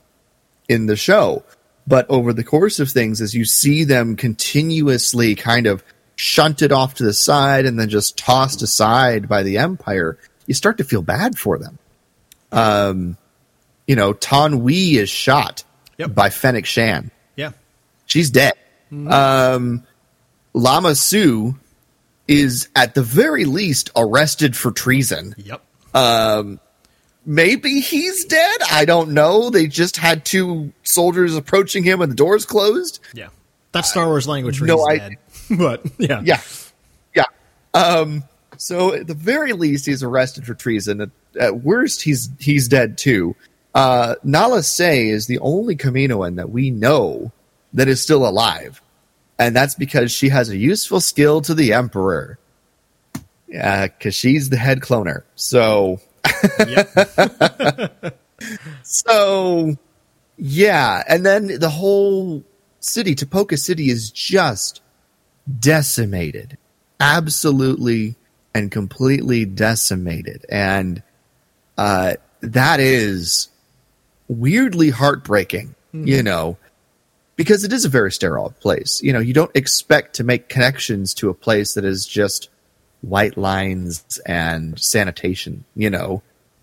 in the show. But over the course of things, as you see them continuously kind of shunted off to the side and then just tossed aside by the Empire, you start to feel bad for them. Um, you know, Taun We is shot Yep. by Fennec Shand. Yeah. She's dead. Um, Lama Su is at the very least arrested for treason. Yep. Maybe he's dead. I don't know. They just had two soldiers approaching him and the doors closed. Yeah. That's Star Wars language for no dead. But yeah. Yeah. Yeah. Um, so at the very least, he's arrested for treason. At, at worst, he's he's dead too. Uh, Nala Se is the only Kaminoan that we know that is still alive, and that's because she has a useful skill to the Emperor. Yeah, because she's the head cloner. So, so yeah, and then the whole city, Tipoca City, is just decimated, absolutely and completely decimated, and uh, that is weirdly heartbreaking. You know, because it is a very sterile place. You know, you don't expect to make connections to a place that is just white lines and sanitation. You know,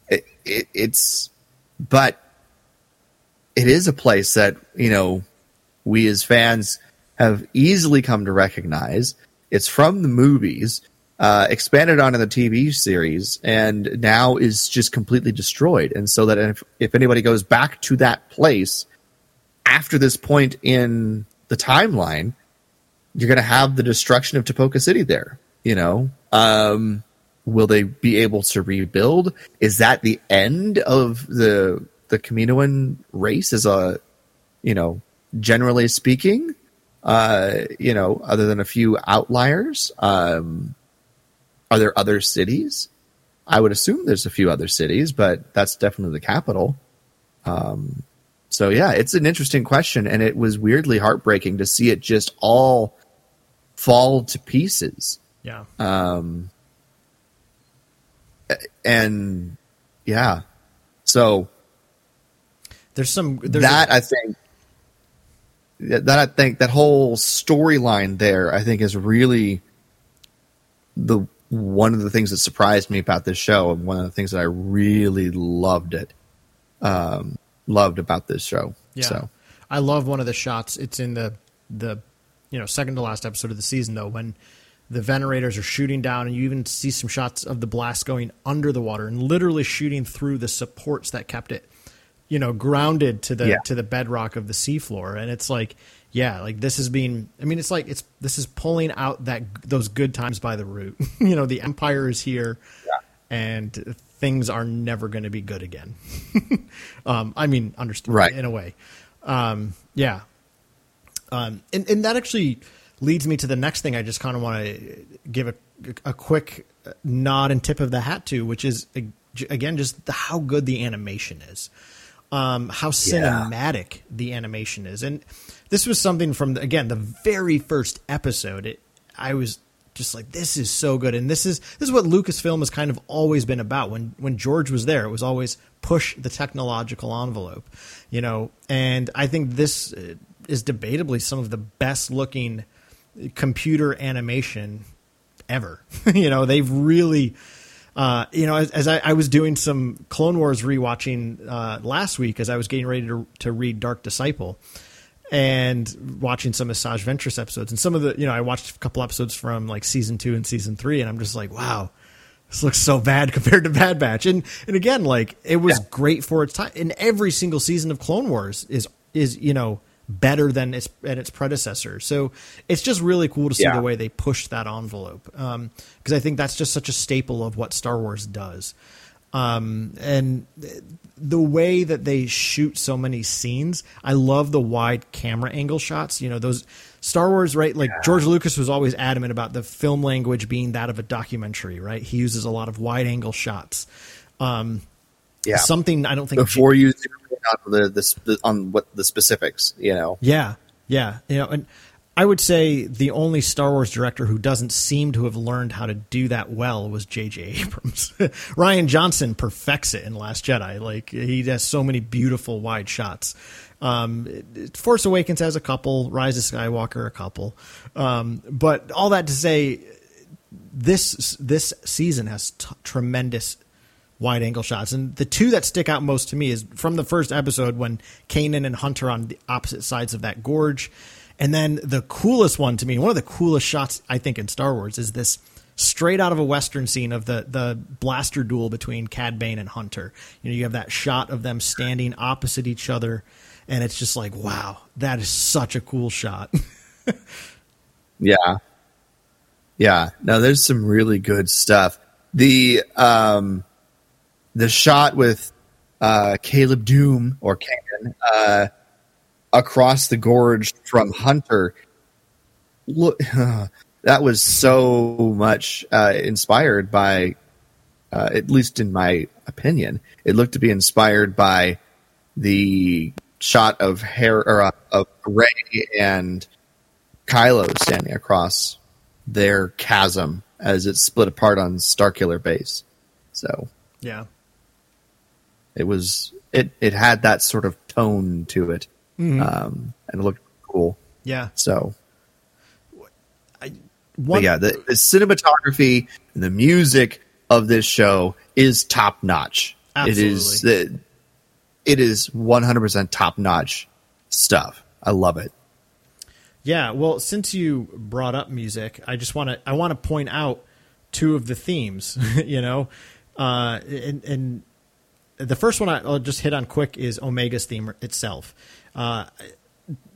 it, it, it's, but it is a place that you know we as fans have easily come to recognize. It's from the movies, uh, expanded on in the TV series, and now is just completely destroyed. And so that if, if anybody goes back to that place after this point in the timeline, you're going to have the destruction of Tipoca City there. You know, um, will they be able to rebuild? Is that the end of the the Kaminoan race? As a, you know, generally speaking, uh, you know, other than a few outliers, um, are there other cities? I would assume there's a few other cities, but that's definitely the capital. Um, so yeah, it's an interesting question, and it was weirdly heartbreaking to see it just all fall to pieces. Yeah. Um, and yeah, so there's some there's that I think that I think that whole storyline there I think is really the one of the things that surprised me about this show and one of the things that I really loved it um loved about this show. Yeah. So I love one of the shots. It's in the the you know second to last episode of the season though when the venerators are shooting down and you even see some shots of the blast going under the water and literally shooting through the supports that kept it you know grounded to the Yeah. to the bedrock of the seafloor. And it's like yeah like this is being i mean it's like it's this is pulling out that those good times by the root. You know the empire is here and things are never going to be good again. Um i mean understand Right. in a way. Um yeah. Um and, and that actually leads me to the next thing i just kind of want to give a, a quick nod and tip of the hat to which is again just the, how good the animation is um, how cinematic the animation is. And this was something from the, again the very first episode. It, I was just like, this is so good, and this is this is what Lucasfilm has kind of always been about. When when George was there, it was always push the technological envelope, you know. And I think this uh, is debatably some of the best looking computer animation ever. you know, they've really uh, you know, as, as I, I was doing some Clone Wars rewatching uh, last week, as I was getting ready to, to read Dark Disciple, and watching some Asajj Ventress episodes, and some of the, you know, I watched a couple episodes from like season two and season three, and I'm just like, wow, this looks so bad compared to Bad Batch, and and again, like it was great for its time. And every single season of Clone Wars is is you know better than its and its predecessor. So it's just really cool to see Yeah. the way they push that envelope because I think that's just such a staple of what Star Wars does. Um, and the way that they shoot so many scenes, I love the wide camera angle shots. You know, those Star Wars, right? Like George Lucas was always adamant about the film language being that of a documentary, right? He uses a lot of wide angle shots. Um, yeah, Something I don't think before you in on the, the on what the specifics, you know. Yeah, yeah, you know, and I would say the only Star Wars director who doesn't seem to have learned how to do that well was J.J. Abrams. Rian Johnson perfects it in Last Jedi. Like he has so many beautiful wide shots. Um, Force Awakens has a couple, Rise of Skywalker a couple, um, but all that to say, this this season has t- tremendous wide angle shots. And the two that stick out most to me is from the first episode when Kanan and Hunter on the opposite sides of that gorge. And then the coolest one to me, one of the coolest shots I think in Star Wars is this straight out of a western scene of the the blaster duel between Cad Bane and Hunter. You know, you have that shot of them standing opposite each other and it's just like, wow, that is such a cool shot. Yeah. Yeah. No, there's some really good stuff. The um the shot with uh Caleb Dume or Kanan uh across the gorge from Hunter look that was so much uh inspired by uh, at least in my opinion it looked to be inspired by the shot of hair or uh, of Rey and Kylo standing across their chasm as it split apart on Starkiller base. So yeah. It was it it had that sort of tone to it, um, and it looked cool. Yeah. So One, yeah, the, the cinematography and the music of this show is top notch. It is the it is one hundred percent top notch stuff. I love it. Yeah, well, since you brought up music, I just want to I want to point out two of the themes. you know, uh, and, and the first one I'll just hit on quick is Omega's theme itself. Uh,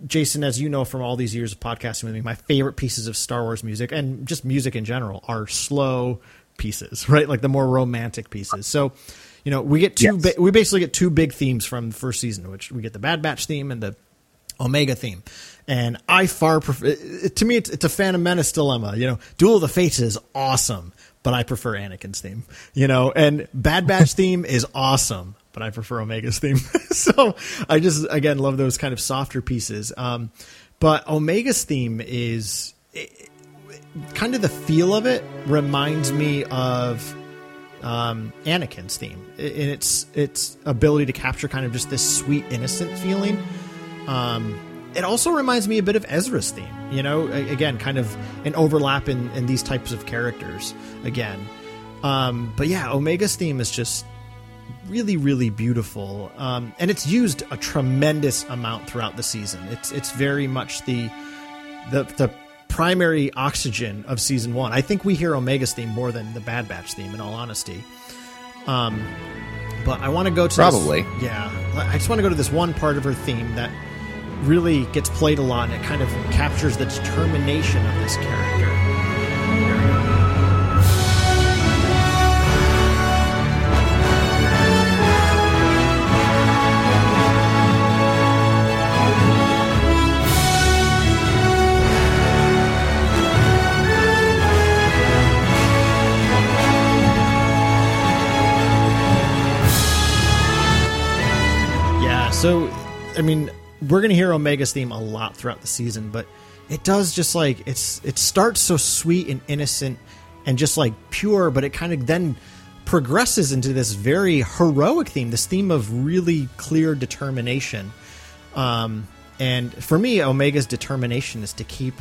Jason, as you know from all these years of podcasting with me, my favorite pieces of Star Wars music and just music in general are slow pieces, right? Like the more romantic pieces. So, you know, we get two. Yes. Ba- we basically get two big themes from the first season, which we get the Bad Batch theme and the Omega theme. And I far prefer. To me, it's, it's a Phantom Menace dilemma. You know, Duel of the Fates is awesome, but I prefer Anakin's theme. You know, and Bad Batch theme is awesome, but I prefer Omega's theme. so I just again love those kind of softer pieces. Um, but Omega's theme is kind of the feel of it reminds me of um, Anakin's theme in its its ability to capture kind of just this sweet innocent feeling. Um, it also reminds me a bit of Ezra's theme. You know, again, kind of an overlap in, in these types of characters. Again, um, but yeah, Omega's theme is just really, really beautiful, um, and it's used a tremendous amount throughout the season. It's it's very much the the the primary oxygen of season one. I think we hear Omega's theme more than the Bad Batch theme, in all honesty. Um, but I want to go to this- Probably. yeah. I just want to go to this one part of her theme that really gets played a lot, and it kind of captures the determination of this character. So I mean, we're gonna hear Omega's theme a lot throughout the season, but it does just like it's it starts so sweet and innocent and just like pure, but it kind of then progresses into this very heroic theme, this theme of really clear determination. Um, and for me, Omega's determination is to keep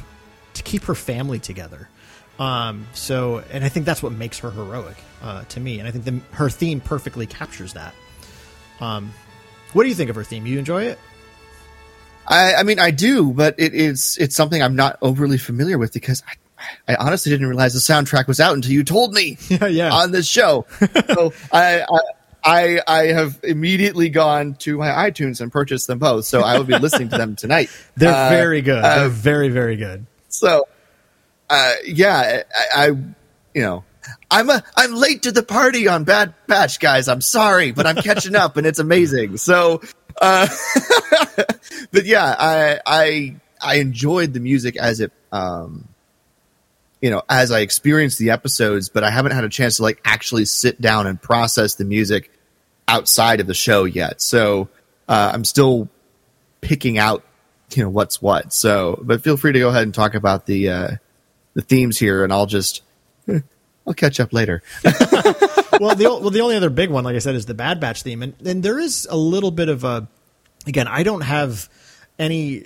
to keep her family together. Um, so, and I think that's what makes her heroic uh, to me, and I think the, her theme perfectly captures that. Um, what do you think of her theme? You enjoy it? I, I mean, I do, but it is it's something I'm not overly familiar with because I, I honestly didn't realize the soundtrack was out until you told me Yeah, yeah. on this show. so I, I I I have immediately gone to my iTunes and purchased them both. So I will be listening to them tonight. They're Uh, very good. uh, They're very, very good. so uh, yeah, I, I you know. I'm a I'm late to the party on Bad Batch, guys. I'm sorry, but I'm catching up, and it's amazing. So, uh, but yeah, I I I enjoyed the music as it um, you know, as I experienced the episodes, but I haven't had a chance to like actually sit down and process the music outside of the show yet. So uh, I'm still picking out, you know, what's what. So, but feel free to go ahead and talk about the uh, the themes here, and I'll just I'll catch up later. well, the well, the only other big one, like I said, is the Bad Batch theme, and and there is a little bit of a. Again, I don't have any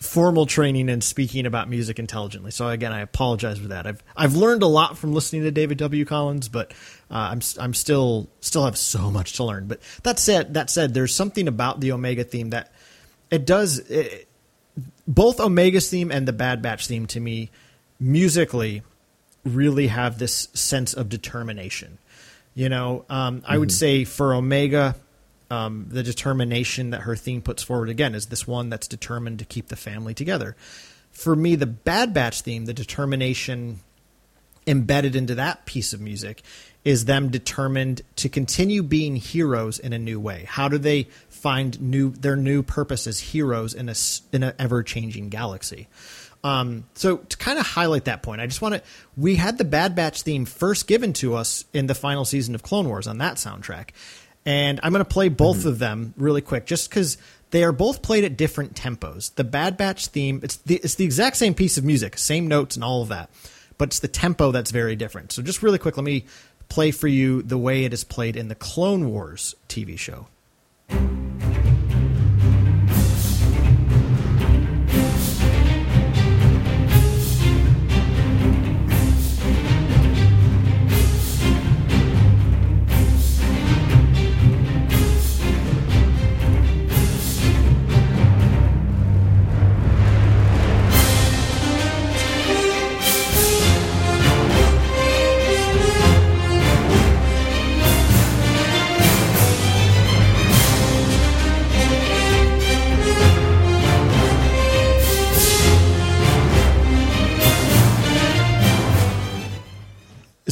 formal training in speaking about music intelligently. So again, I apologize for that. I've I've learned a lot from listening to David W. Collins, but uh, I'm I'm still still have so much to learn. But that said, that said, there's something about the Omega theme that it does. It, both Omega's theme and the Bad Batch theme to me musically really have this sense of determination. You know, um, I would say for Omega, um, the determination that her theme puts forward again is this one that's determined to keep the family together. For me, the Bad Batch theme, the determination embedded into that piece of music is them determined to continue being heroes in a new way. How do they find new their new purpose as heroes in a in an ever changing galaxy? Um, so to kind of highlight that point, I just want to we had the Bad Batch theme first given to us in the final season of Clone Wars on that soundtrack, and I'm going to play both mm-hmm. of them really quick, just because they are both played at different tempos. The Bad Batch theme it's the it's the exact same piece of music, same notes and all of that, but it's the tempo that's very different. So just really quick, let me play for you the way it is played in the Clone Wars TV show.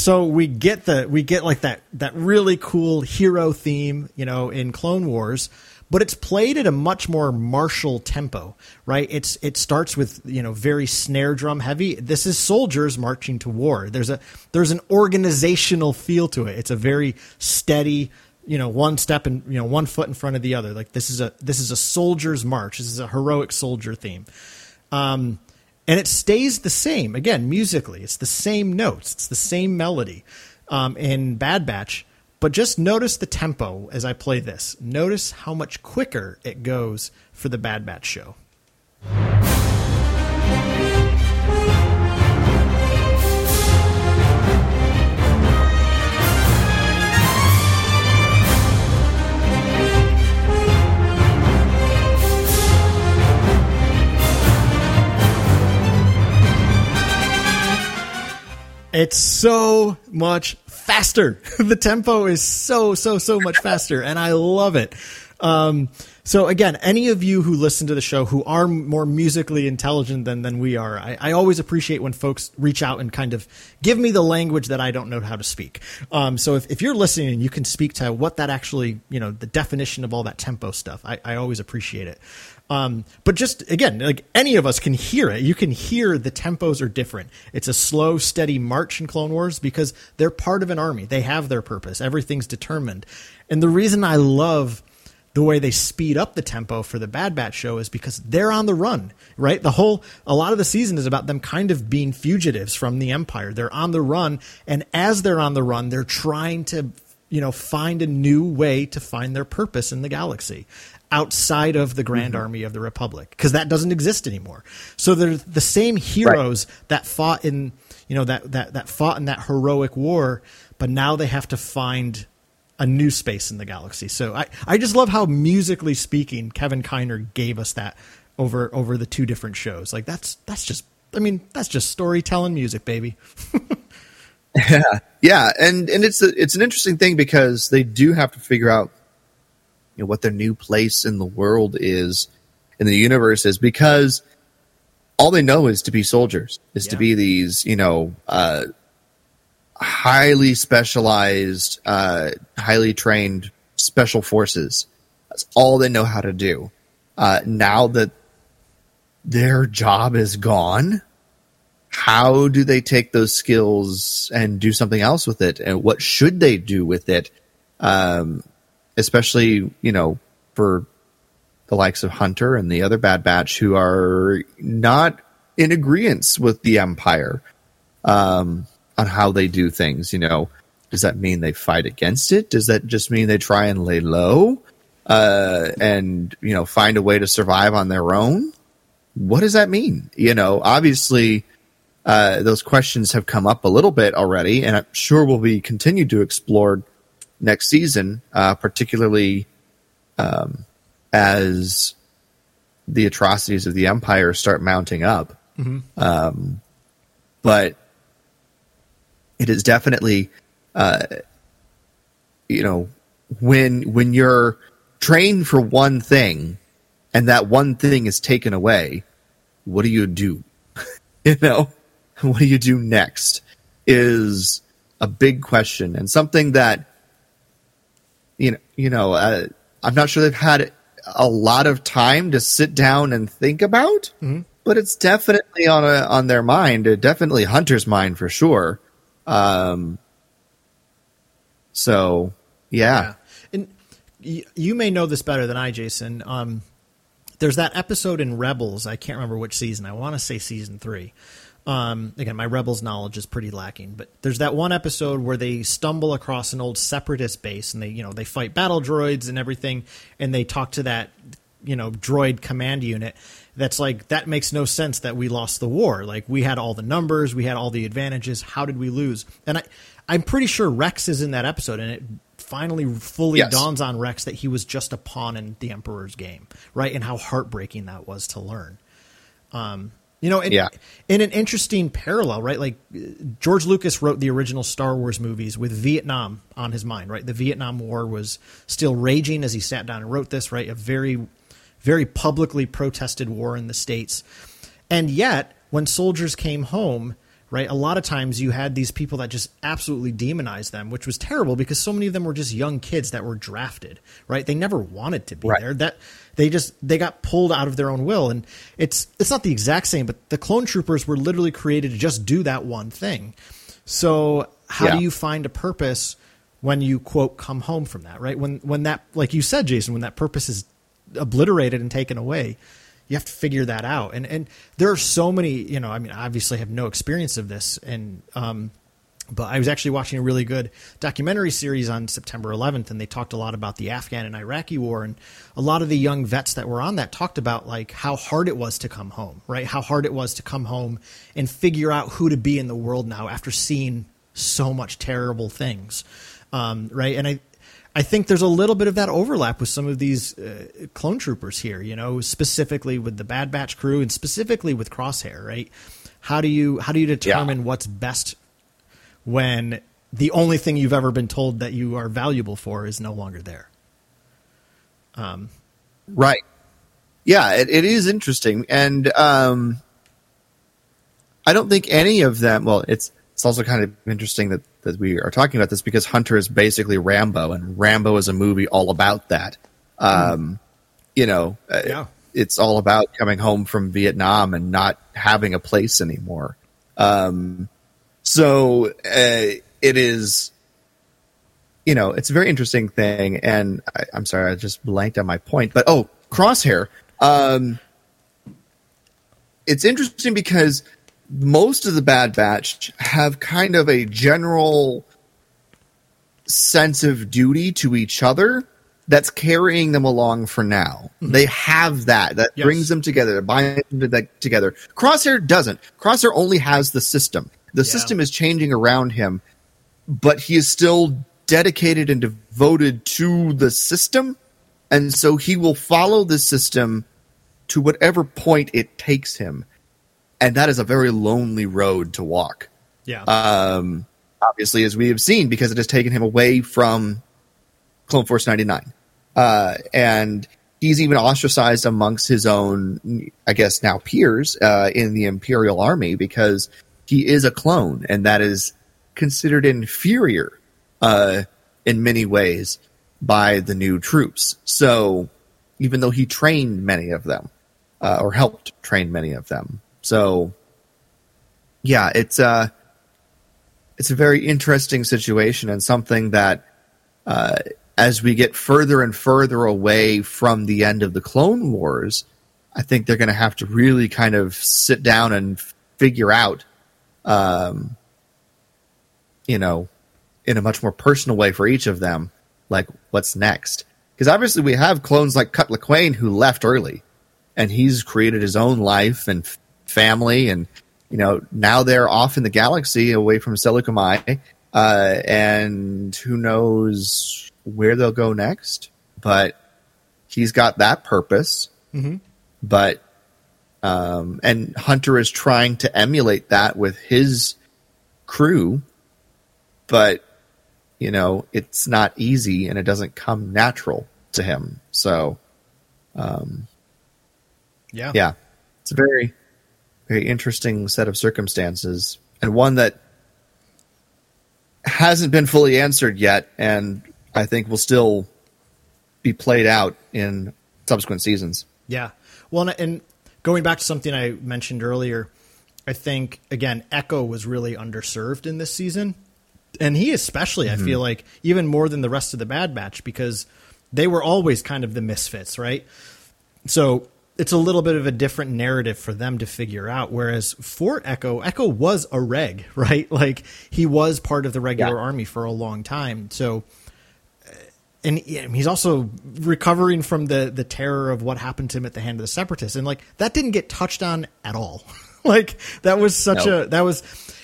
So we get the we get like that that really cool hero theme, you know, in Clone Wars, but it's played at a much more martial tempo, right? It's it starts with you know very snare drum heavy. This is soldiers marching to war. There's a there's an organizational feel to it. It's a very steady, you know, one step and you know one foot in front of the other. Like this is a this is a soldier's march. This is a heroic soldier theme. Um, and it stays the same again musically. It's the same notes. It's the same melody um, in bad batch. But just notice the tempo as i play this. Notice how much quicker it goes for the bad batch show It's so much faster. the tempo is so, so, so much faster, and I love it. Um, so again, any of you who listen to the show who are more musically intelligent than than we are, I, I, always appreciate when folks reach out and kind of give me the language that I don't know how to speak. Um, so if, if you're listening and you can speak to what that actually, you know, the definition of all that tempo stuff, I, I always appreciate it. Um, but just again, like any of us can hear it. You can hear the tempos are different. It's a slow, steady march in Clone Wars because they're part of an army. They have their purpose. Everything's determined. And the reason I love the way they speed up the tempo for the Bad Batch show is because they're on the run, right? The whole, a lot of the season is about them kind of being fugitives from the Empire. They're on the run. And as they're on the run, they're trying to, you know, find a new way to find their purpose in the galaxy outside of the Grand mm-hmm. Army of the Republic because that doesn't exist anymore. So they're the same heroes right. that fought in you know that that that fought in that heroic war, but now they have to find a new space in the galaxy. So I I just love how musically speaking Kevin Kiner gave us that over over the two different shows. Like that's that's just I mean that's just storytelling music, baby. yeah, yeah, and and it's a, it's an interesting thing because they do have to figure out you know, what their new place in the world is, in the universe is, because all they know is to be soldiers, is yeah. to be these, you know, uh, highly specialized, uh, highly trained special forces. That's all they know how to do. Uh, now that their job is gone, how do they take those skills and do something else with it? And what should they do with it? Um, especially you know for the likes of Hunter and the other Bad Batch who are not in agreement with the Empire um, on how they do things. You know, does that mean they fight against it? Does that just mean they try and lay low uh, and you know find a way to survive on their own? what does that mean? You know, obviously, uh, those questions have come up a little bit already, and I'm sure will be continued to explored next season, uh, particularly um, as the atrocities of the Empire start mounting up. Um, but it is definitely, uh, you know, when when you're trained for one thing and that one thing is taken away, what do you do? you know, what do you do next? Is a big question and something that you know, you know, uh, I'm not sure they've had a lot of time to sit down and think about, but it's definitely on a, on their mind, uh, definitely Hunter's mind for sure. Um, so yeah, And y- you may know this better than I, Jason. Um, there's that episode in Rebels. I can't remember which season. I want to say season three. Um, again, my Rebels knowledge is pretty lacking, but there's that one episode where they stumble across an old separatist base and they, you know, they fight battle droids and everything, and they talk to that, you know, droid command unit. That's like that makes no sense that we lost the war. Like we had all the numbers, we had all the advantages. How did we lose? And I, I'm pretty sure Rex is in that episode, and it finally fully Yes. dawns on Rex that he was just a pawn in the Emperor's game, right? And how heartbreaking that was to learn. Um, you know, in, Yeah. in an interesting parallel, right? Like uh, George Lucas wrote the original Star Wars movies with Vietnam on his mind, right? The Vietnam War was still raging as he sat down and wrote this, right? A very, very publicly protested war in the States. And yet, when soldiers came home, right, a lot of times you had these people that just absolutely demonized them, which was terrible because so many of them were just young kids that were drafted, right? They never wanted to be Right. there. That they just they got pulled out of their own will, and it's it's not the exact same, but the clone troopers were literally created to just do that one thing. So how Yeah. do you find a purpose when you quote come home from that, right? When when that like you said, Jason, when that purpose is obliterated and taken away, you have to figure that out. And and there are so many, you know, I mean, obviously have no experience of this and um but I was actually watching a really good documentary series on September 11th, and they talked a lot about the Afghan and Iraqi war, and a lot of the young vets that were on that talked about like how hard it was to come home, right? How hard it was to come home and figure out who to be in the world now after seeing so much terrible things, um, right? And I, I think there's a little bit of that overlap with some of these uh, clone troopers here, you know, specifically with the Bad Batch crew and specifically with Crosshair, right? How do you how do you determine what's best when the only thing you've ever been told that you are valuable for is no longer there? Right. Yeah, it, it is interesting, and um, I don't think any of them. Well, it's it's also kind of interesting that that we are talking about this because Hunter is basically Rambo, and Rambo is a movie all about that. Um, you know, uh, Yeah. it's all about coming home from Vietnam and not having a place anymore. Um, so uh, it is you know, it's a very interesting thing. And I, I'm sorry, I just blanked on my point. But oh, Crosshair. Um, it's interesting because most of the Bad Batch have kind of a general sense of duty to each other that's carrying them along for now. Mm-hmm. They have that that Yes. brings them together, binds them to- that- together. Crosshair doesn't. Crosshair only has the system. The system is changing around him, but he is still dedicated and devoted to the system, and so he will follow the system to whatever point it takes him, and that is a very lonely road to walk Yeah. um, obviously, as we have seen, because it has taken him away from Clone Force 99. Uh, and he's even ostracized amongst his own, I guess, now peers uh, in the Imperial Army because he is a clone, and that is considered inferior uh, in many ways by the new troops. So, even though he trained many of them, uh, or helped train many of them. So, yeah, it's uh it's a very interesting situation and something that uh, as we get further and further away from the end of the clone wars i think they're going to have to really kind of sit down and figure out um, you know in a much more personal way for each of them like what's next. Because obviously we have clones like Cut Lawquane who left early and he's created his own life and family, and you know now they're off in the galaxy away from Saleucami, uh, and who knows where they'll go next. But he's got that purpose. But um, and Hunter is trying to emulate that with his crew, but you know it's not easy and it doesn't come natural to him. So um, Yeah. yeah, it's a very very interesting set of circumstances and one that hasn't been fully answered yet, and I think will still be played out in subsequent seasons. Yeah. Well, and, and going back to something I mentioned earlier, I think again Echo was really underserved in this season, and he especially I mm-hmm. feel like even more than the rest of the Bad Batch because they were always kind of the misfits, right? So it's a little bit of a different narrative for them to figure out. Whereas for Echo, Echo was a reg, right? Like he was part of the regular Yeah. army for a long time. So uh, and he's also recovering from the the terror of what happened to him at the hand of the separatists and like that didn't get touched on at all like that was such No. a that was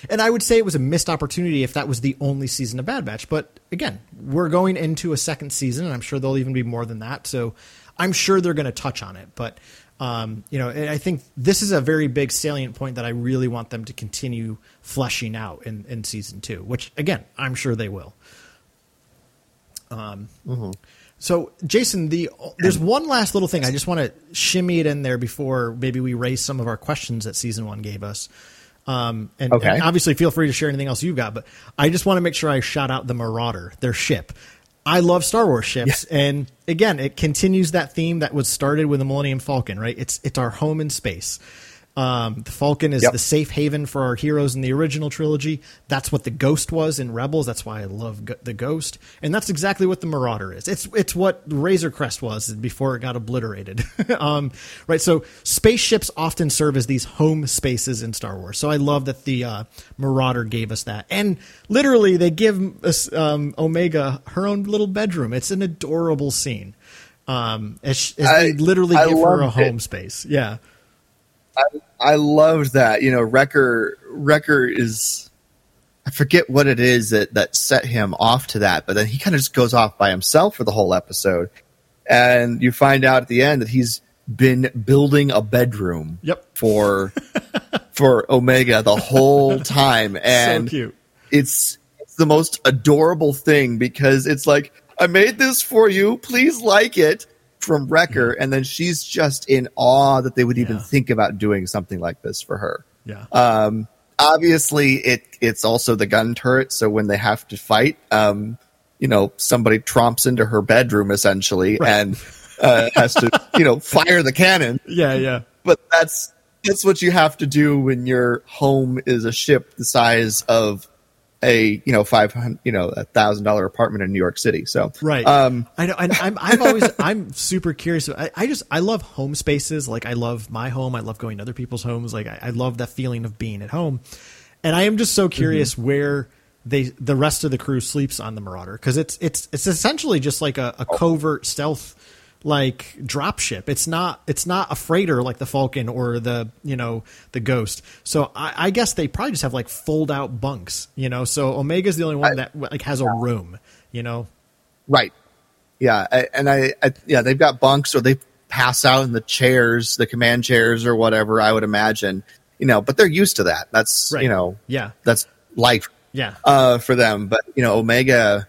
and i would say it was a missed opportunity if that was the only season of bad batch but again we're going into a second season and i'm sure there'll even be more than that so i'm sure they're going to touch on it but um, you know and i think this is a very big salient point that i really want them to continue fleshing out in, in season two which again i'm sure they will so, Jason, the there's one last little thing I just want to shimmy it in there before maybe we raise some of our questions that season one gave us. Um, and, Okay. and obviously, feel free to share anything else you've got. But I just want to make sure I shout out the Marauder, their ship. I love Star Wars ships, and again, it continues that theme that was started with the Millennium Falcon. Right? It's it's our home in space. Um, the Falcon is Yep. the safe haven for our heroes in the original trilogy. That's what the Ghost was in Rebels. That's why I love Go- the Ghost, and that's exactly what the Marauder is. It's it's what Razor Crest was before it got obliterated. um, right. So spaceships often serve as these home spaces in Star Wars. So I love that the uh, Marauder gave us that, and literally they give us um, Omega her own little bedroom. It's an adorable scene. Um, as, as they I- literally I give her a loved it. home space. Yeah. I loved that. You know, Wrecker Wrecker is I forget what it is that that set him off to that, but then he kind of just goes off by himself for the whole episode. And you find out at the end that he's been building a bedroom Yep. for for Omega the whole time and so cute. it's it's the most adorable thing because it's like I made this for you, please like it from Wrecker, and then she's just in awe that they would even Yeah. think about doing something like this for her. Yeah. Um, obviously, it it's also the gun turret, so when they have to fight, um, you know, somebody tromps into her bedroom essentially and uh, has to you know fire the cannon yeah. Yeah. but that's that's what you have to do when your home is a ship the size of a you know five hundred you know a thousand dollar apartment in New York City. So Right. um, I know. And I'm, I've always, I'm super curious. I, I just, I love home spaces. Like I love my home. I love going to other people's homes. Like I, I love that feeling of being at home. And I am just so curious where they, the rest of the crew sleeps on the Marauder. Cause it's, it's, it's essentially just like a, a covert stealth, like drop ship. It's not, it's not a freighter like the Falcon or the, you know, the Ghost. So I, I guess they probably just have like fold out bunks, you know? So Omega's the only one that like has a room, you know? right, yeah, I, and I, I yeah they've got bunks or they pass out in the chairs, the command chairs or whatever. I would imagine, you know, but they're used to that. That's Right. you know Yeah. that's life Yeah. uh, for them. But you know, Omega,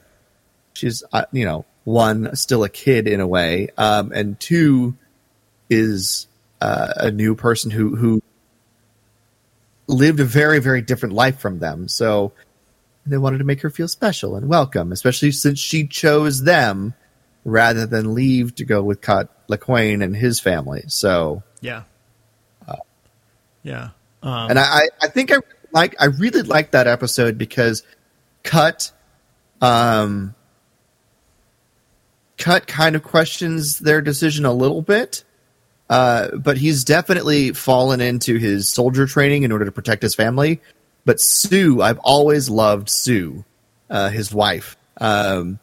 she's uh, you know one still a kid in a way, um, and two is uh, a new person who who lived a very very different life from them. So they wanted to make her feel special and welcome, especially since she chose them rather than leave to go with Cut Lawquane and his family. So Yeah. yeah. Um, and I, I- I think I like I really like that episode because Cut um Cut kind of questions their decision a little bit. Uh, but he's definitely fallen into his soldier training in order to protect his family. But Sue, I've always loved Sue, uh, his wife. Um,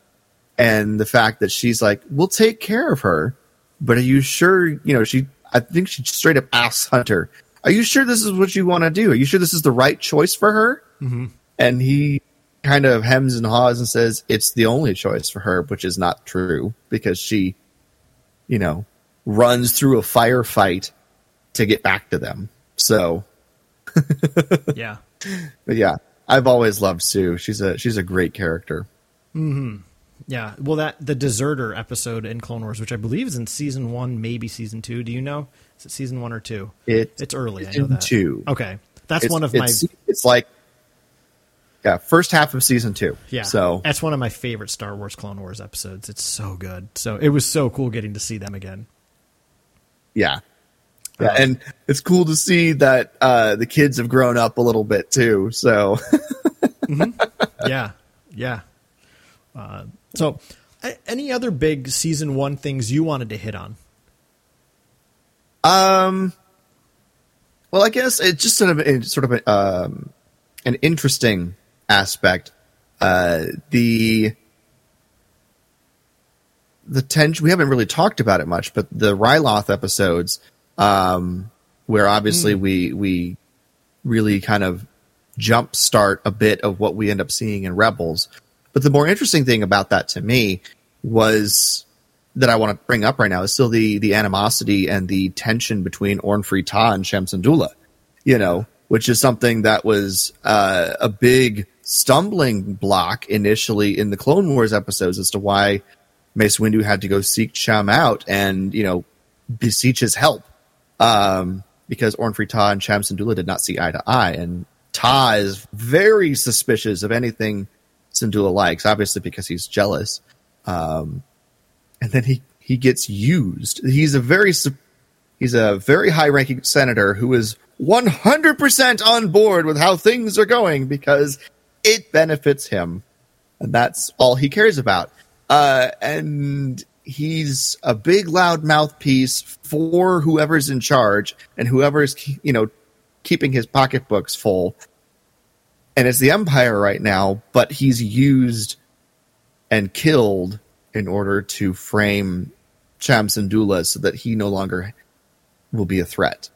and the fact that she's like, we'll take care of her, but are you sure? You know, she, I think she straight up asks Hunter, "Are you sure this is what you want to do? Are you sure this is the right choice for her?" Mm-hmm. And he kind of hems and haws and says, "It's the only choice for her," which is not true because she, you know, runs through a firefight to get back to them. So, yeah. but yeah, I've always loved Sue. She's a she's a great character. Hmm. Yeah, well, that the deserter episode in Clone Wars, which I believe is in season one, maybe season two. Do you know? Is it season one or two? It's it's early. I know that. two. Okay, that's It's, one of my it's, it's like yeah, first half of season two. yeah. So that's one of my favorite Star Wars Clone Wars episodes. It's so good. So it was so cool getting to see them again. yeah. Yeah, and it's cool to see that uh, the kids have grown up a little bit too. So yeah, yeah. Uh, so, any other big season one things you wanted to hit on? Um, well, I guess it's just sort of it's sort of a, um, an interesting aspect. Uh, the the tension we haven't really talked about it much, but the Ryloth episodes, um, where obviously we we really kind of jumpstart a bit of what we end up seeing in Rebels. But the more interesting thing about that to me was that I want to bring up right now is still the the animosity and the tension between Ornfree Ta and Cham Syndulla, you know, which is something that was uh, a big stumbling block initially in the Clone Wars episodes as to why Mace Windu had to go seek Cham out and you know beseech his help um, because Ornfree Ta and Cham Syndulla did not see eye to eye, and Ta is very suspicious of anything Syndulla likes, obviously because he's jealous and then he he gets used. He's a very he's a very high ranking senator who is 100% on board with how things are going because it benefits him and that's all he cares about. Uh, and he's a big loud mouthpiece for whoever's in charge and whoever's you know keeping his pocketbooks full. And it's the empire right now, but he's used and killed in order to frame Cham Syndulla so that he no longer will be a threat.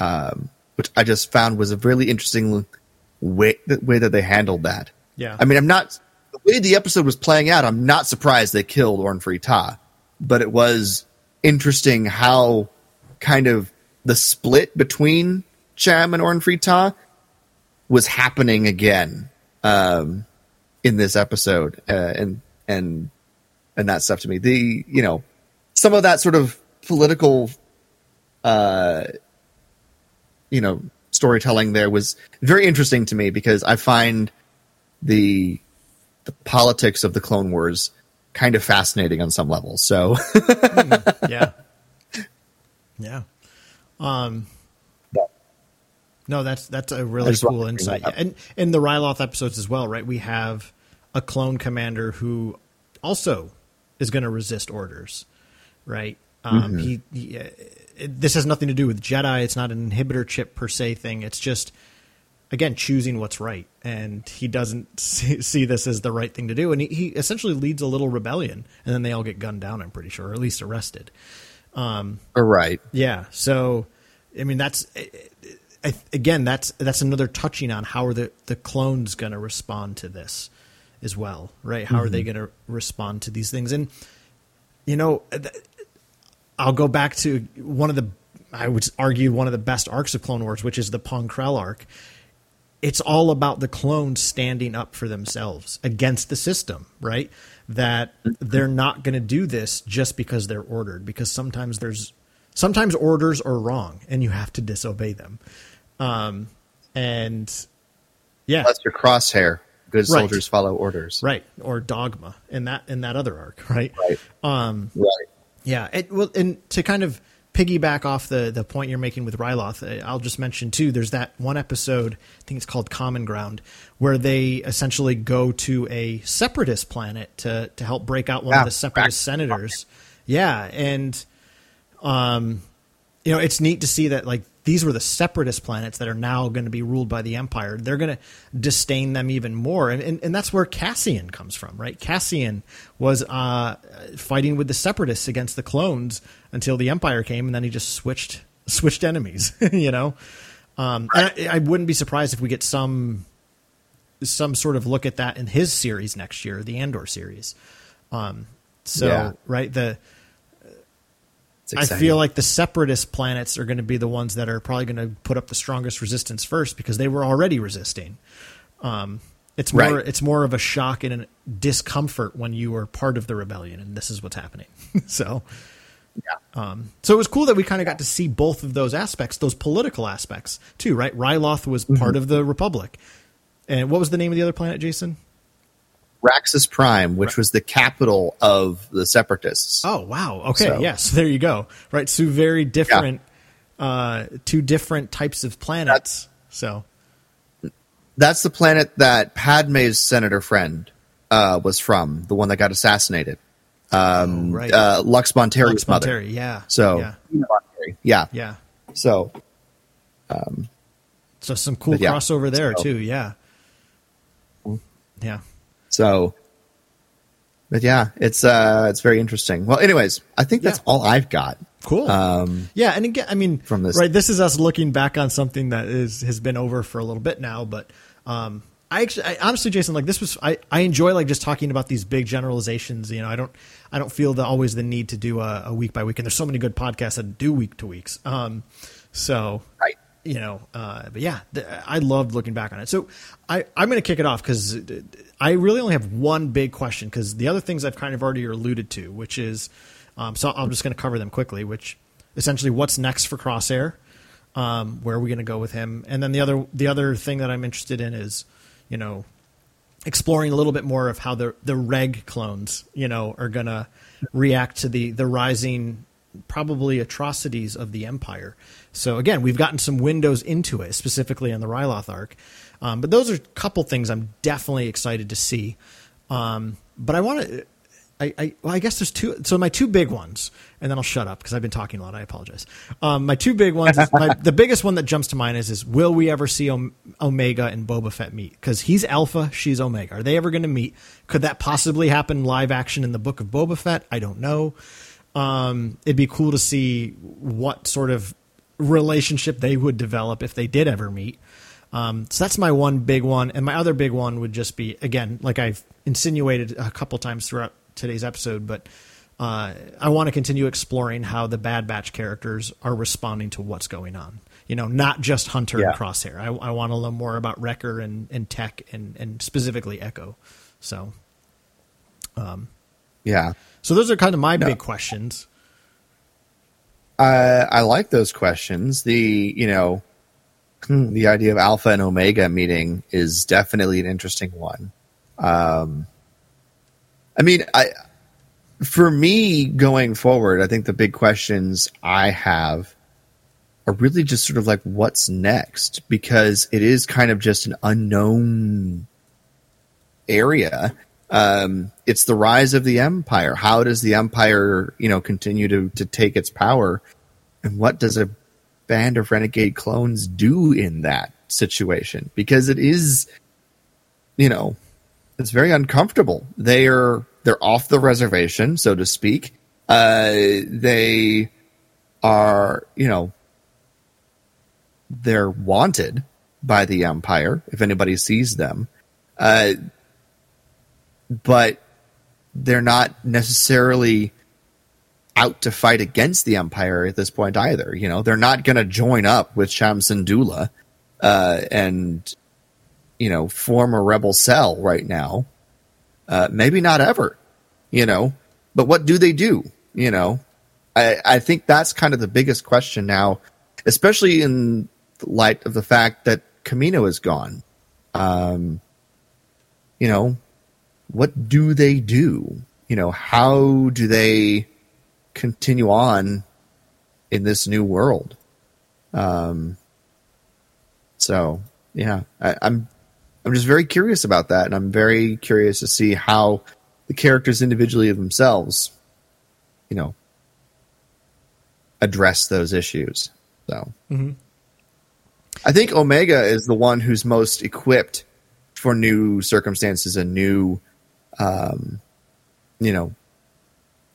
Um, which I just found was a really interesting way, the way that they handled that. Yeah. I mean, I'm not the way the episode was playing out. I'm not surprised they killed Ornfree Ta, but it was interesting how kind of the split between Cham and Ornfree Ta was happening again um, in this episode, uh, and and and that stuff to me. The you know some of that sort of political, uh, you know, storytelling there was very interesting to me because I find the the politics of the Clone Wars kind of fascinating on some levels. So yeah. Yeah. Um, no, that's that's a really cool insight. And in the Ryloth episodes as well, right? We have a clone commander who also is going to resist orders, right? Um, Mm-hmm. He, he uh, it, this has nothing to do with Jedi. It's not an inhibitor chip per se thing. It's just again choosing what's right, and he doesn't see, see this as the right thing to do, and he, he essentially leads a little rebellion, and then they all get gunned down. I'm pretty sure, or at least arrested. Um, right, Yeah. So, I mean, that's I, again, that's that's another touching on how are the the clones going to respond to this as well, right? How are they mm-hmm. going to respond to these things? And you know, th- I'll go back to one of the I would argue one of the best arcs of Clone Wars, which is the Pong Krell arc. It's all about the clones standing up for themselves against the system, right? That they're not going to do this just because they're ordered, because sometimes there's sometimes orders are wrong and you have to disobey them. Um, and yeah, that's your crosshair. Good Right. soldiers follow orders. right. Or dogma in that in that other arc, right? Right. Um, Right. Yeah, it, well, and to kind of piggyback off the the point you're making with Ryloth, uh, I'll just mention too. There's that one episode, I think it's called Common Ground, where they essentially go to a separatist planet to to help break out one Yeah, of the separatist senators. Yeah, and um, you know, it's neat to see that like these were the separatist planets that are now going to be ruled by the Empire. They're going to disdain them even more, and, and and that's where Cassian comes from, right? Cassian was uh, fighting with the separatists against the clones until the Empire came, and then he just switched switched enemies, you know. Um, I, I wouldn't be surprised if we get some some sort of look at that in his series next year, the Andor series. Um, so Yeah. right the I feel like the separatist planets are going to be the ones that are probably going to put up the strongest resistance first because they were already resisting. Um, it's more Right. it's more of a shock and a discomfort when you are part of the rebellion, and this is what's happening. so, um, so it was cool that we kind of got to see both of those aspects, those political aspects too, right? Ryloth was Mm-hmm. part of the Republic, and what was the name of the other planet, Jason? Raxus Prime, which was the capital of the Separatists. Oh wow. Okay. So- Yes. There you go. Right. Two very different, uh, two different types of planets. so That's the planet that Padme's senator friend uh, was from, the one that got assassinated. Um, right. uh, Lux Bonteri's Lux mother. Monteri, Yeah. So, yeah. yeah. Yeah. So, So some cool yeah, crossover there so- too. Yeah. Yeah. So, but yeah, it's uh, it's very interesting. Well, anyways, I think that's Yeah. all I've got. Cool. Um, yeah, and again, I mean, from this- right? This is us looking back on something that is has been over for a little bit now, but um, I actually, I, honestly, Jason, like this was, I, I enjoy like just talking about these big generalizations. You know, I don't, I don't feel the always the need to do a, a week by week, and there's so many good podcasts that do week to weeks. Um, so Right. You know, uh, but yeah, th- I loved looking back on it. So I, I'm going to kick it off because I really only have one big question because the other things I've kind of already alluded to, which is, um, so I'm just going to cover them quickly, which essentially what's next for Crosshair, um, where are we going to go with him, and then the other the other thing that I'm interested in is, you know, exploring a little bit more of how the the reg clones, you know, are going to react to the the rising probably atrocities of the empire. So again, we've gotten some windows into it, specifically on the Ryloth arc. Um, but those are a couple things I'm definitely excited to see. Um, but I want to. I, I, well, I guess there's two. So my two big ones, and then I'll shut up because I've been talking a lot. I apologize. Um, my two big ones. My, the biggest one that jumps to mind is: is will we ever see Om- Omega and Boba Fett meet? Because he's Alpha, she's Omega. Are they ever going to meet? Could that possibly happen live action in the book of Boba Fett? I don't know. Um, it'd be cool to see what sort of relationship they would develop if they did ever meet. Um, so that's my one big one, and my other big one would just be again, like I've insinuated a couple times throughout today's episode, but uh, I want to continue exploring how the Bad Batch characters are responding to what's going on. You know, not just Hunter Yeah. and Crosshair. I, I want to learn more about Wrecker and, and Tech and, and specifically Echo. So, yeah, so those are kind of my big questions. I like those questions. The you know, hmm, the idea of Alpha and Omega meeting is definitely an interesting one. Um, I mean, I for me going forward, I think the big questions I have are really just sort of like what's next because it is kind of just an unknown area. Um, it's the rise of the empire. How does the empire, you know, continue to to take its power, and what does a band of renegade clones do in that situation? Because it is, you know, it's very uncomfortable. They are they're off the reservation, so to speak. Uh, they are, you know, they're wanted by the empire if anybody sees them. Uh, but they're not necessarily out to fight against the empire at this point either. You know, they're not going to join up with Cham Syndulla uh, and you know form a rebel cell right now. Uh, maybe not ever. You know, but what do they do? You know, I, I think that's kind of the biggest question now, especially in light of the fact that Kamino is gone. Um, you know, what do they do? You know, how do they continue on in this new world? Um, so yeah, I, I'm I'm just very curious about that, and I'm very curious to see how the characters individually of themselves, you know, address those issues. So I think Omega is the one who's most equipped for new circumstances and new, um, you know,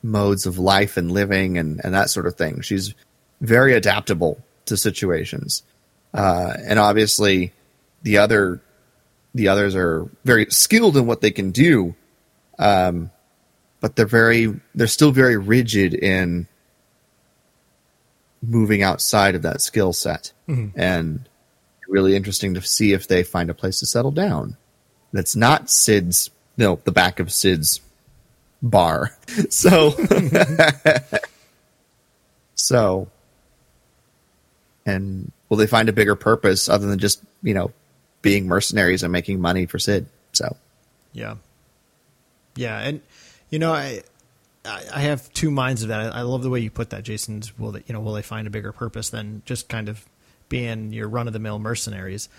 modes of life and living and, and that sort of thing. She's very adaptable to situations. Uh, and obviously the other, the others are very skilled in what they can do. Um, but they're very, they're still very rigid in moving outside of that skill set. And really interesting to see if they find a place to settle down. That's not Sid's, no, the back of Sid's bar. So, so, and will they find a bigger purpose other than just, you know, being mercenaries and making money for Sid? So, Yeah. Yeah, and you know, I I have two minds of that. I love the way you put that, Jason. Will they, you know, will they find a bigger purpose than just kind of being your run of the mill mercenaries?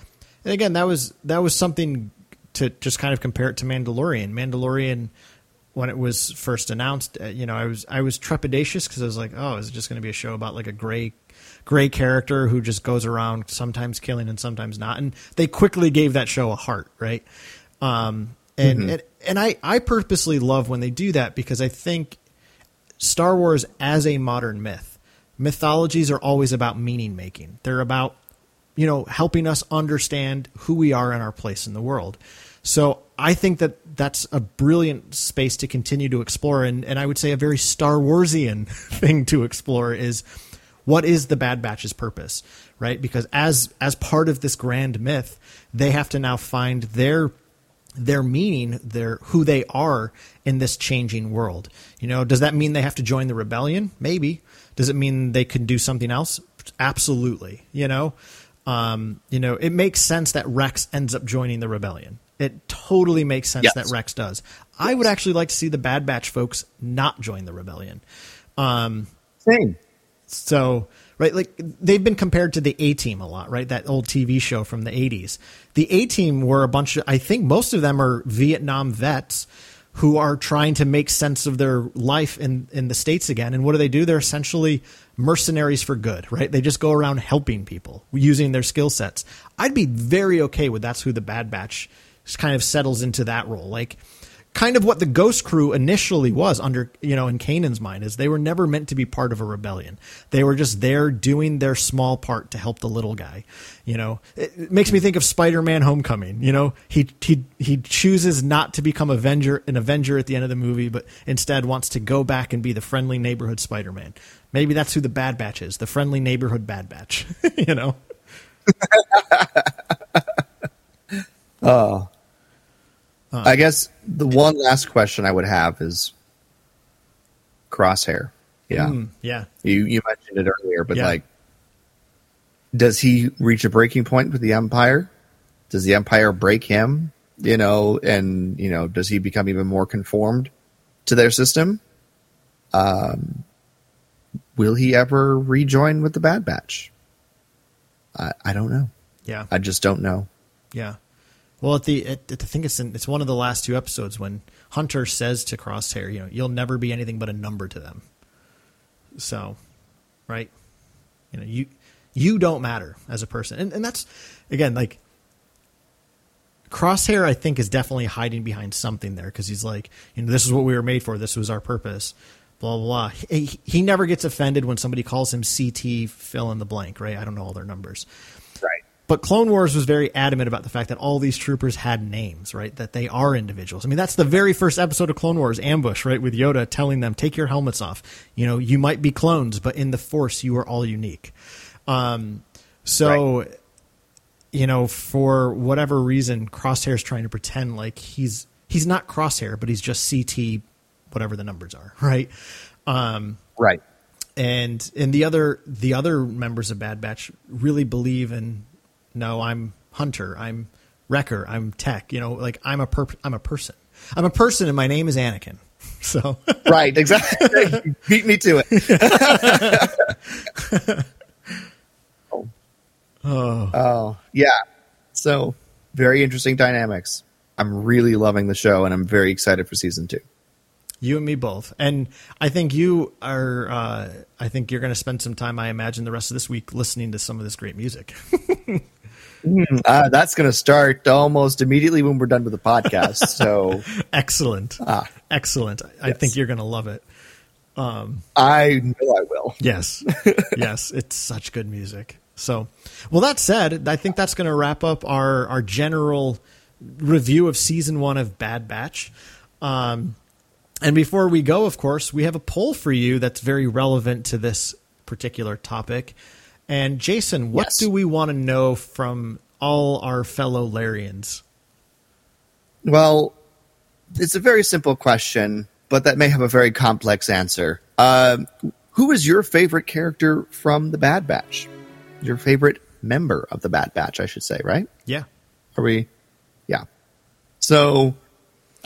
And again, that was that was something to just kind of compare it to Mandalorian. Mandalorian, when it was first announced, uh, you know, I was I was trepidatious because I was like, oh, is it just going to be a show about like a gray gray character who just goes around sometimes killing and sometimes not? And they quickly gave that show a heart, right? Um, and, and and I I purposely love when they do that because I think Star Wars as a modern myth, mythologies are always about meaning making. They're about you know helping us understand who we are and our place in the world. So I think that that's a brilliant space to continue to explore, and and I would say a very Star Warsian thing to explore is what is the Bad Batch's purpose, right? Because as as part of this grand myth, they have to now find their their meaning, their who they are in this changing world. You know, does that mean they have to join the rebellion? Maybe. Does it mean they can do something else? Absolutely. You know, um, you know, it makes sense that Rex ends up joining the rebellion. It totally makes sense Yes. that Rex does. I would actually like to see the Bad Batch folks not join the rebellion. Um, same. so, right, like they've been compared to the A Team a lot, right? That old TV show from the 80s. The A Team were a bunch of, I think most of them are Vietnam vets who are trying to make sense of their life in, in the States again. And what do they do? They're essentially mercenaries for good, right? They just go around helping people using their skill sets. I'd be very okay with that's who the Bad Batch kind of settles into that role. Like, kind of what the Ghost Crew initially was under, you know, in Kanan's mind is they were never meant to be part of a rebellion. They were just there doing their small part to help the little guy. You know, it, it makes me think of Spider-Man: Homecoming. You know, he he he chooses not to become Avenger an Avenger at the end of the movie, but instead wants to go back and be the friendly neighborhood Spider-Man. Maybe that's who the Bad Batch is, the friendly neighborhood Bad Batch. you know. Oh. I guess the one last question I would have is Crosshair. Yeah. Mm, yeah. You you mentioned it earlier, but Yeah. like does he reach a breaking point with the Empire? Does the Empire break him? You know, and you know, does he become even more conformed to their system? Um will he ever rejoin with the Bad Batch? I, I don't know. Yeah. I just don't know. Yeah. Well, at the at, at I think it's in, it's one of the last two episodes when Hunter says to Crosshair, you know, you'll never be anything but a number to them. So, right? You know, you you don't matter as a person, and and that's again like Crosshair. I think is definitely hiding behind something there because he's like, you know, this is what we were made for. This was our purpose. Blah blah blah. He, he never gets offended when somebody calls him CT fill in the blank. Right? I don't know all their numbers. Right. But Clone Wars was very adamant about the fact that all these troopers had names, right? That they are individuals. I mean, that's the very first episode of Clone Wars, Ambush, right? With Yoda telling them, take your helmets off. You know, you might be clones, but in the Force, you are all unique. Um, so, you know, for whatever reason, Crosshair's trying to pretend like he's he's not Crosshair, but he's just CT, whatever the numbers are, right? Um, Right. and and the other the other members of Bad Batch really believe in no, I'm Hunter, I'm Wrecker, I'm Tech. You know, like I'm a per- I'm a person. I'm a person, and my name is Anakin. So Right, exactly. Beat me to it. oh. oh, yeah. So, very interesting dynamics. I'm really loving the show, and I'm very excited for season two. you and me both, and I think you are. Uh, I think you're going to spend some time. I imagine the rest of this week listening to some of this great music. Uh, that's going to start almost immediately when we're done with the podcast. So Excellent. Ah. Excellent. I Yes. think you're going to love it. I know I will. Yes. yes. It's such good music. So, well, that said, I think that's going to wrap up our, our general review of season one of Bad Batch. Um, and before we go, of course, we have a poll for you that's very relevant to this particular topic. And Jason, what Yes. do we want to know from all our fellow Larians? Well, it's a very simple question, but that may have a very complex answer. Um, who is your favorite character from the Bad Batch? Your favorite member of the Bad Batch, I should say, right? Yeah. Are we? Yeah. So,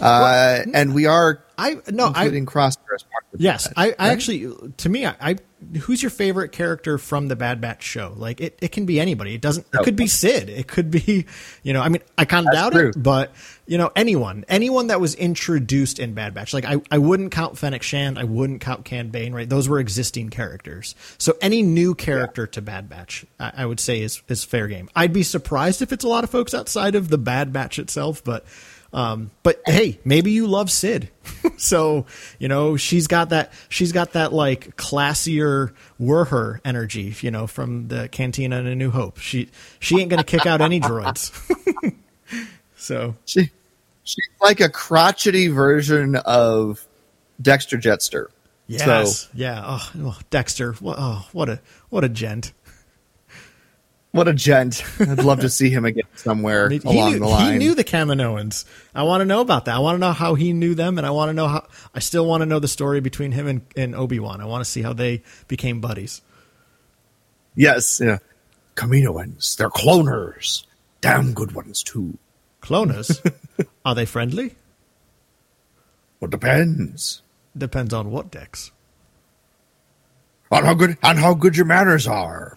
uh, and we are I no, I including Crosshair as part of the Yes, Bad I, Batch, I right? actually, to me, I, I, who's your favorite character from the Bad Batch show? Like, it, it can be anybody. It doesn't. It Oh. could be Sid. It could be, you know. I mean, I kind of doubt true. it, but you know, anyone, anyone that was introduced in Bad Batch. Like, I, I wouldn't count Fennec Shand. I wouldn't count Cad Bane. Right, those were existing characters. So any new character to Bad Batch, I, I would say is is fair game. I'd be surprised if it's a lot of folks outside of the Bad Batch itself, but. Um, but hey, maybe you love Cid. so, you know, she's got that, she's got that like classier were her energy, you know, from the cantina and a new hope. She, she ain't going to kick out any droids. so She, she's like a crotchety version of Dexter Jettster. yes, So, yeah. Oh, oh, Dexter. What, oh, what a, what a gent. What a gent. I'd love to see him again somewhere He, along knew, the line. he knew the Kaminoans. I want to know about that. I want to know how he knew them, and I want to know how. I still want to know the story between him and, and Obi Wan. I want to see how they became buddies. yes, yeah. Kaminoans, they're cloners. Damn good ones, too. Cloners, are they friendly? Well, depends. Depends on what Dex. On how good on how good your manners are.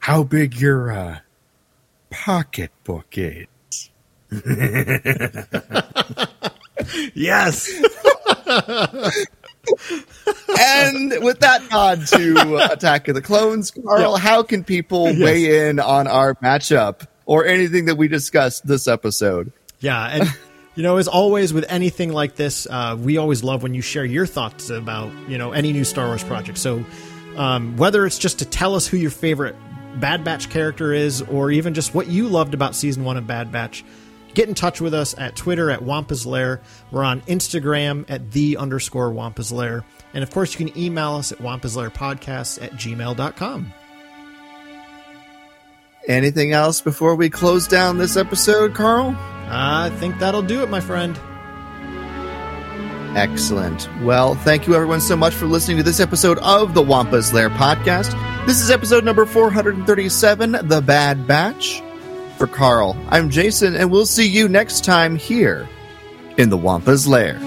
How big your uh, pocketbook is. Yes. and with that nod to Attack of the Clones, Carl, how can people weigh in on our matchup or anything that we discussed this episode? Yeah, and you know, as always with anything like this, uh, we always love when you share your thoughts about you know any new Star Wars project. So um, whether it's just to tell us who your favorite Bad Batch character is, or even just what you loved about season one of Bad Batch. Get in touch with us at Twitter at Wampa's Lair. We're on Instagram at the underscore Wampa's Lair. And of course, you can email us at wampaslairpodcast at gmail.com. Anything else before we close down this episode, Carl? I think that'll do it, my friend. Excellent. Well, thank you everyone so much for listening to this episode of the Wampa's Lair podcast. This is episode number 437, The Bad Batch. For Carl, I'm Jason, and we'll see you next time here in the Wampa's Lair.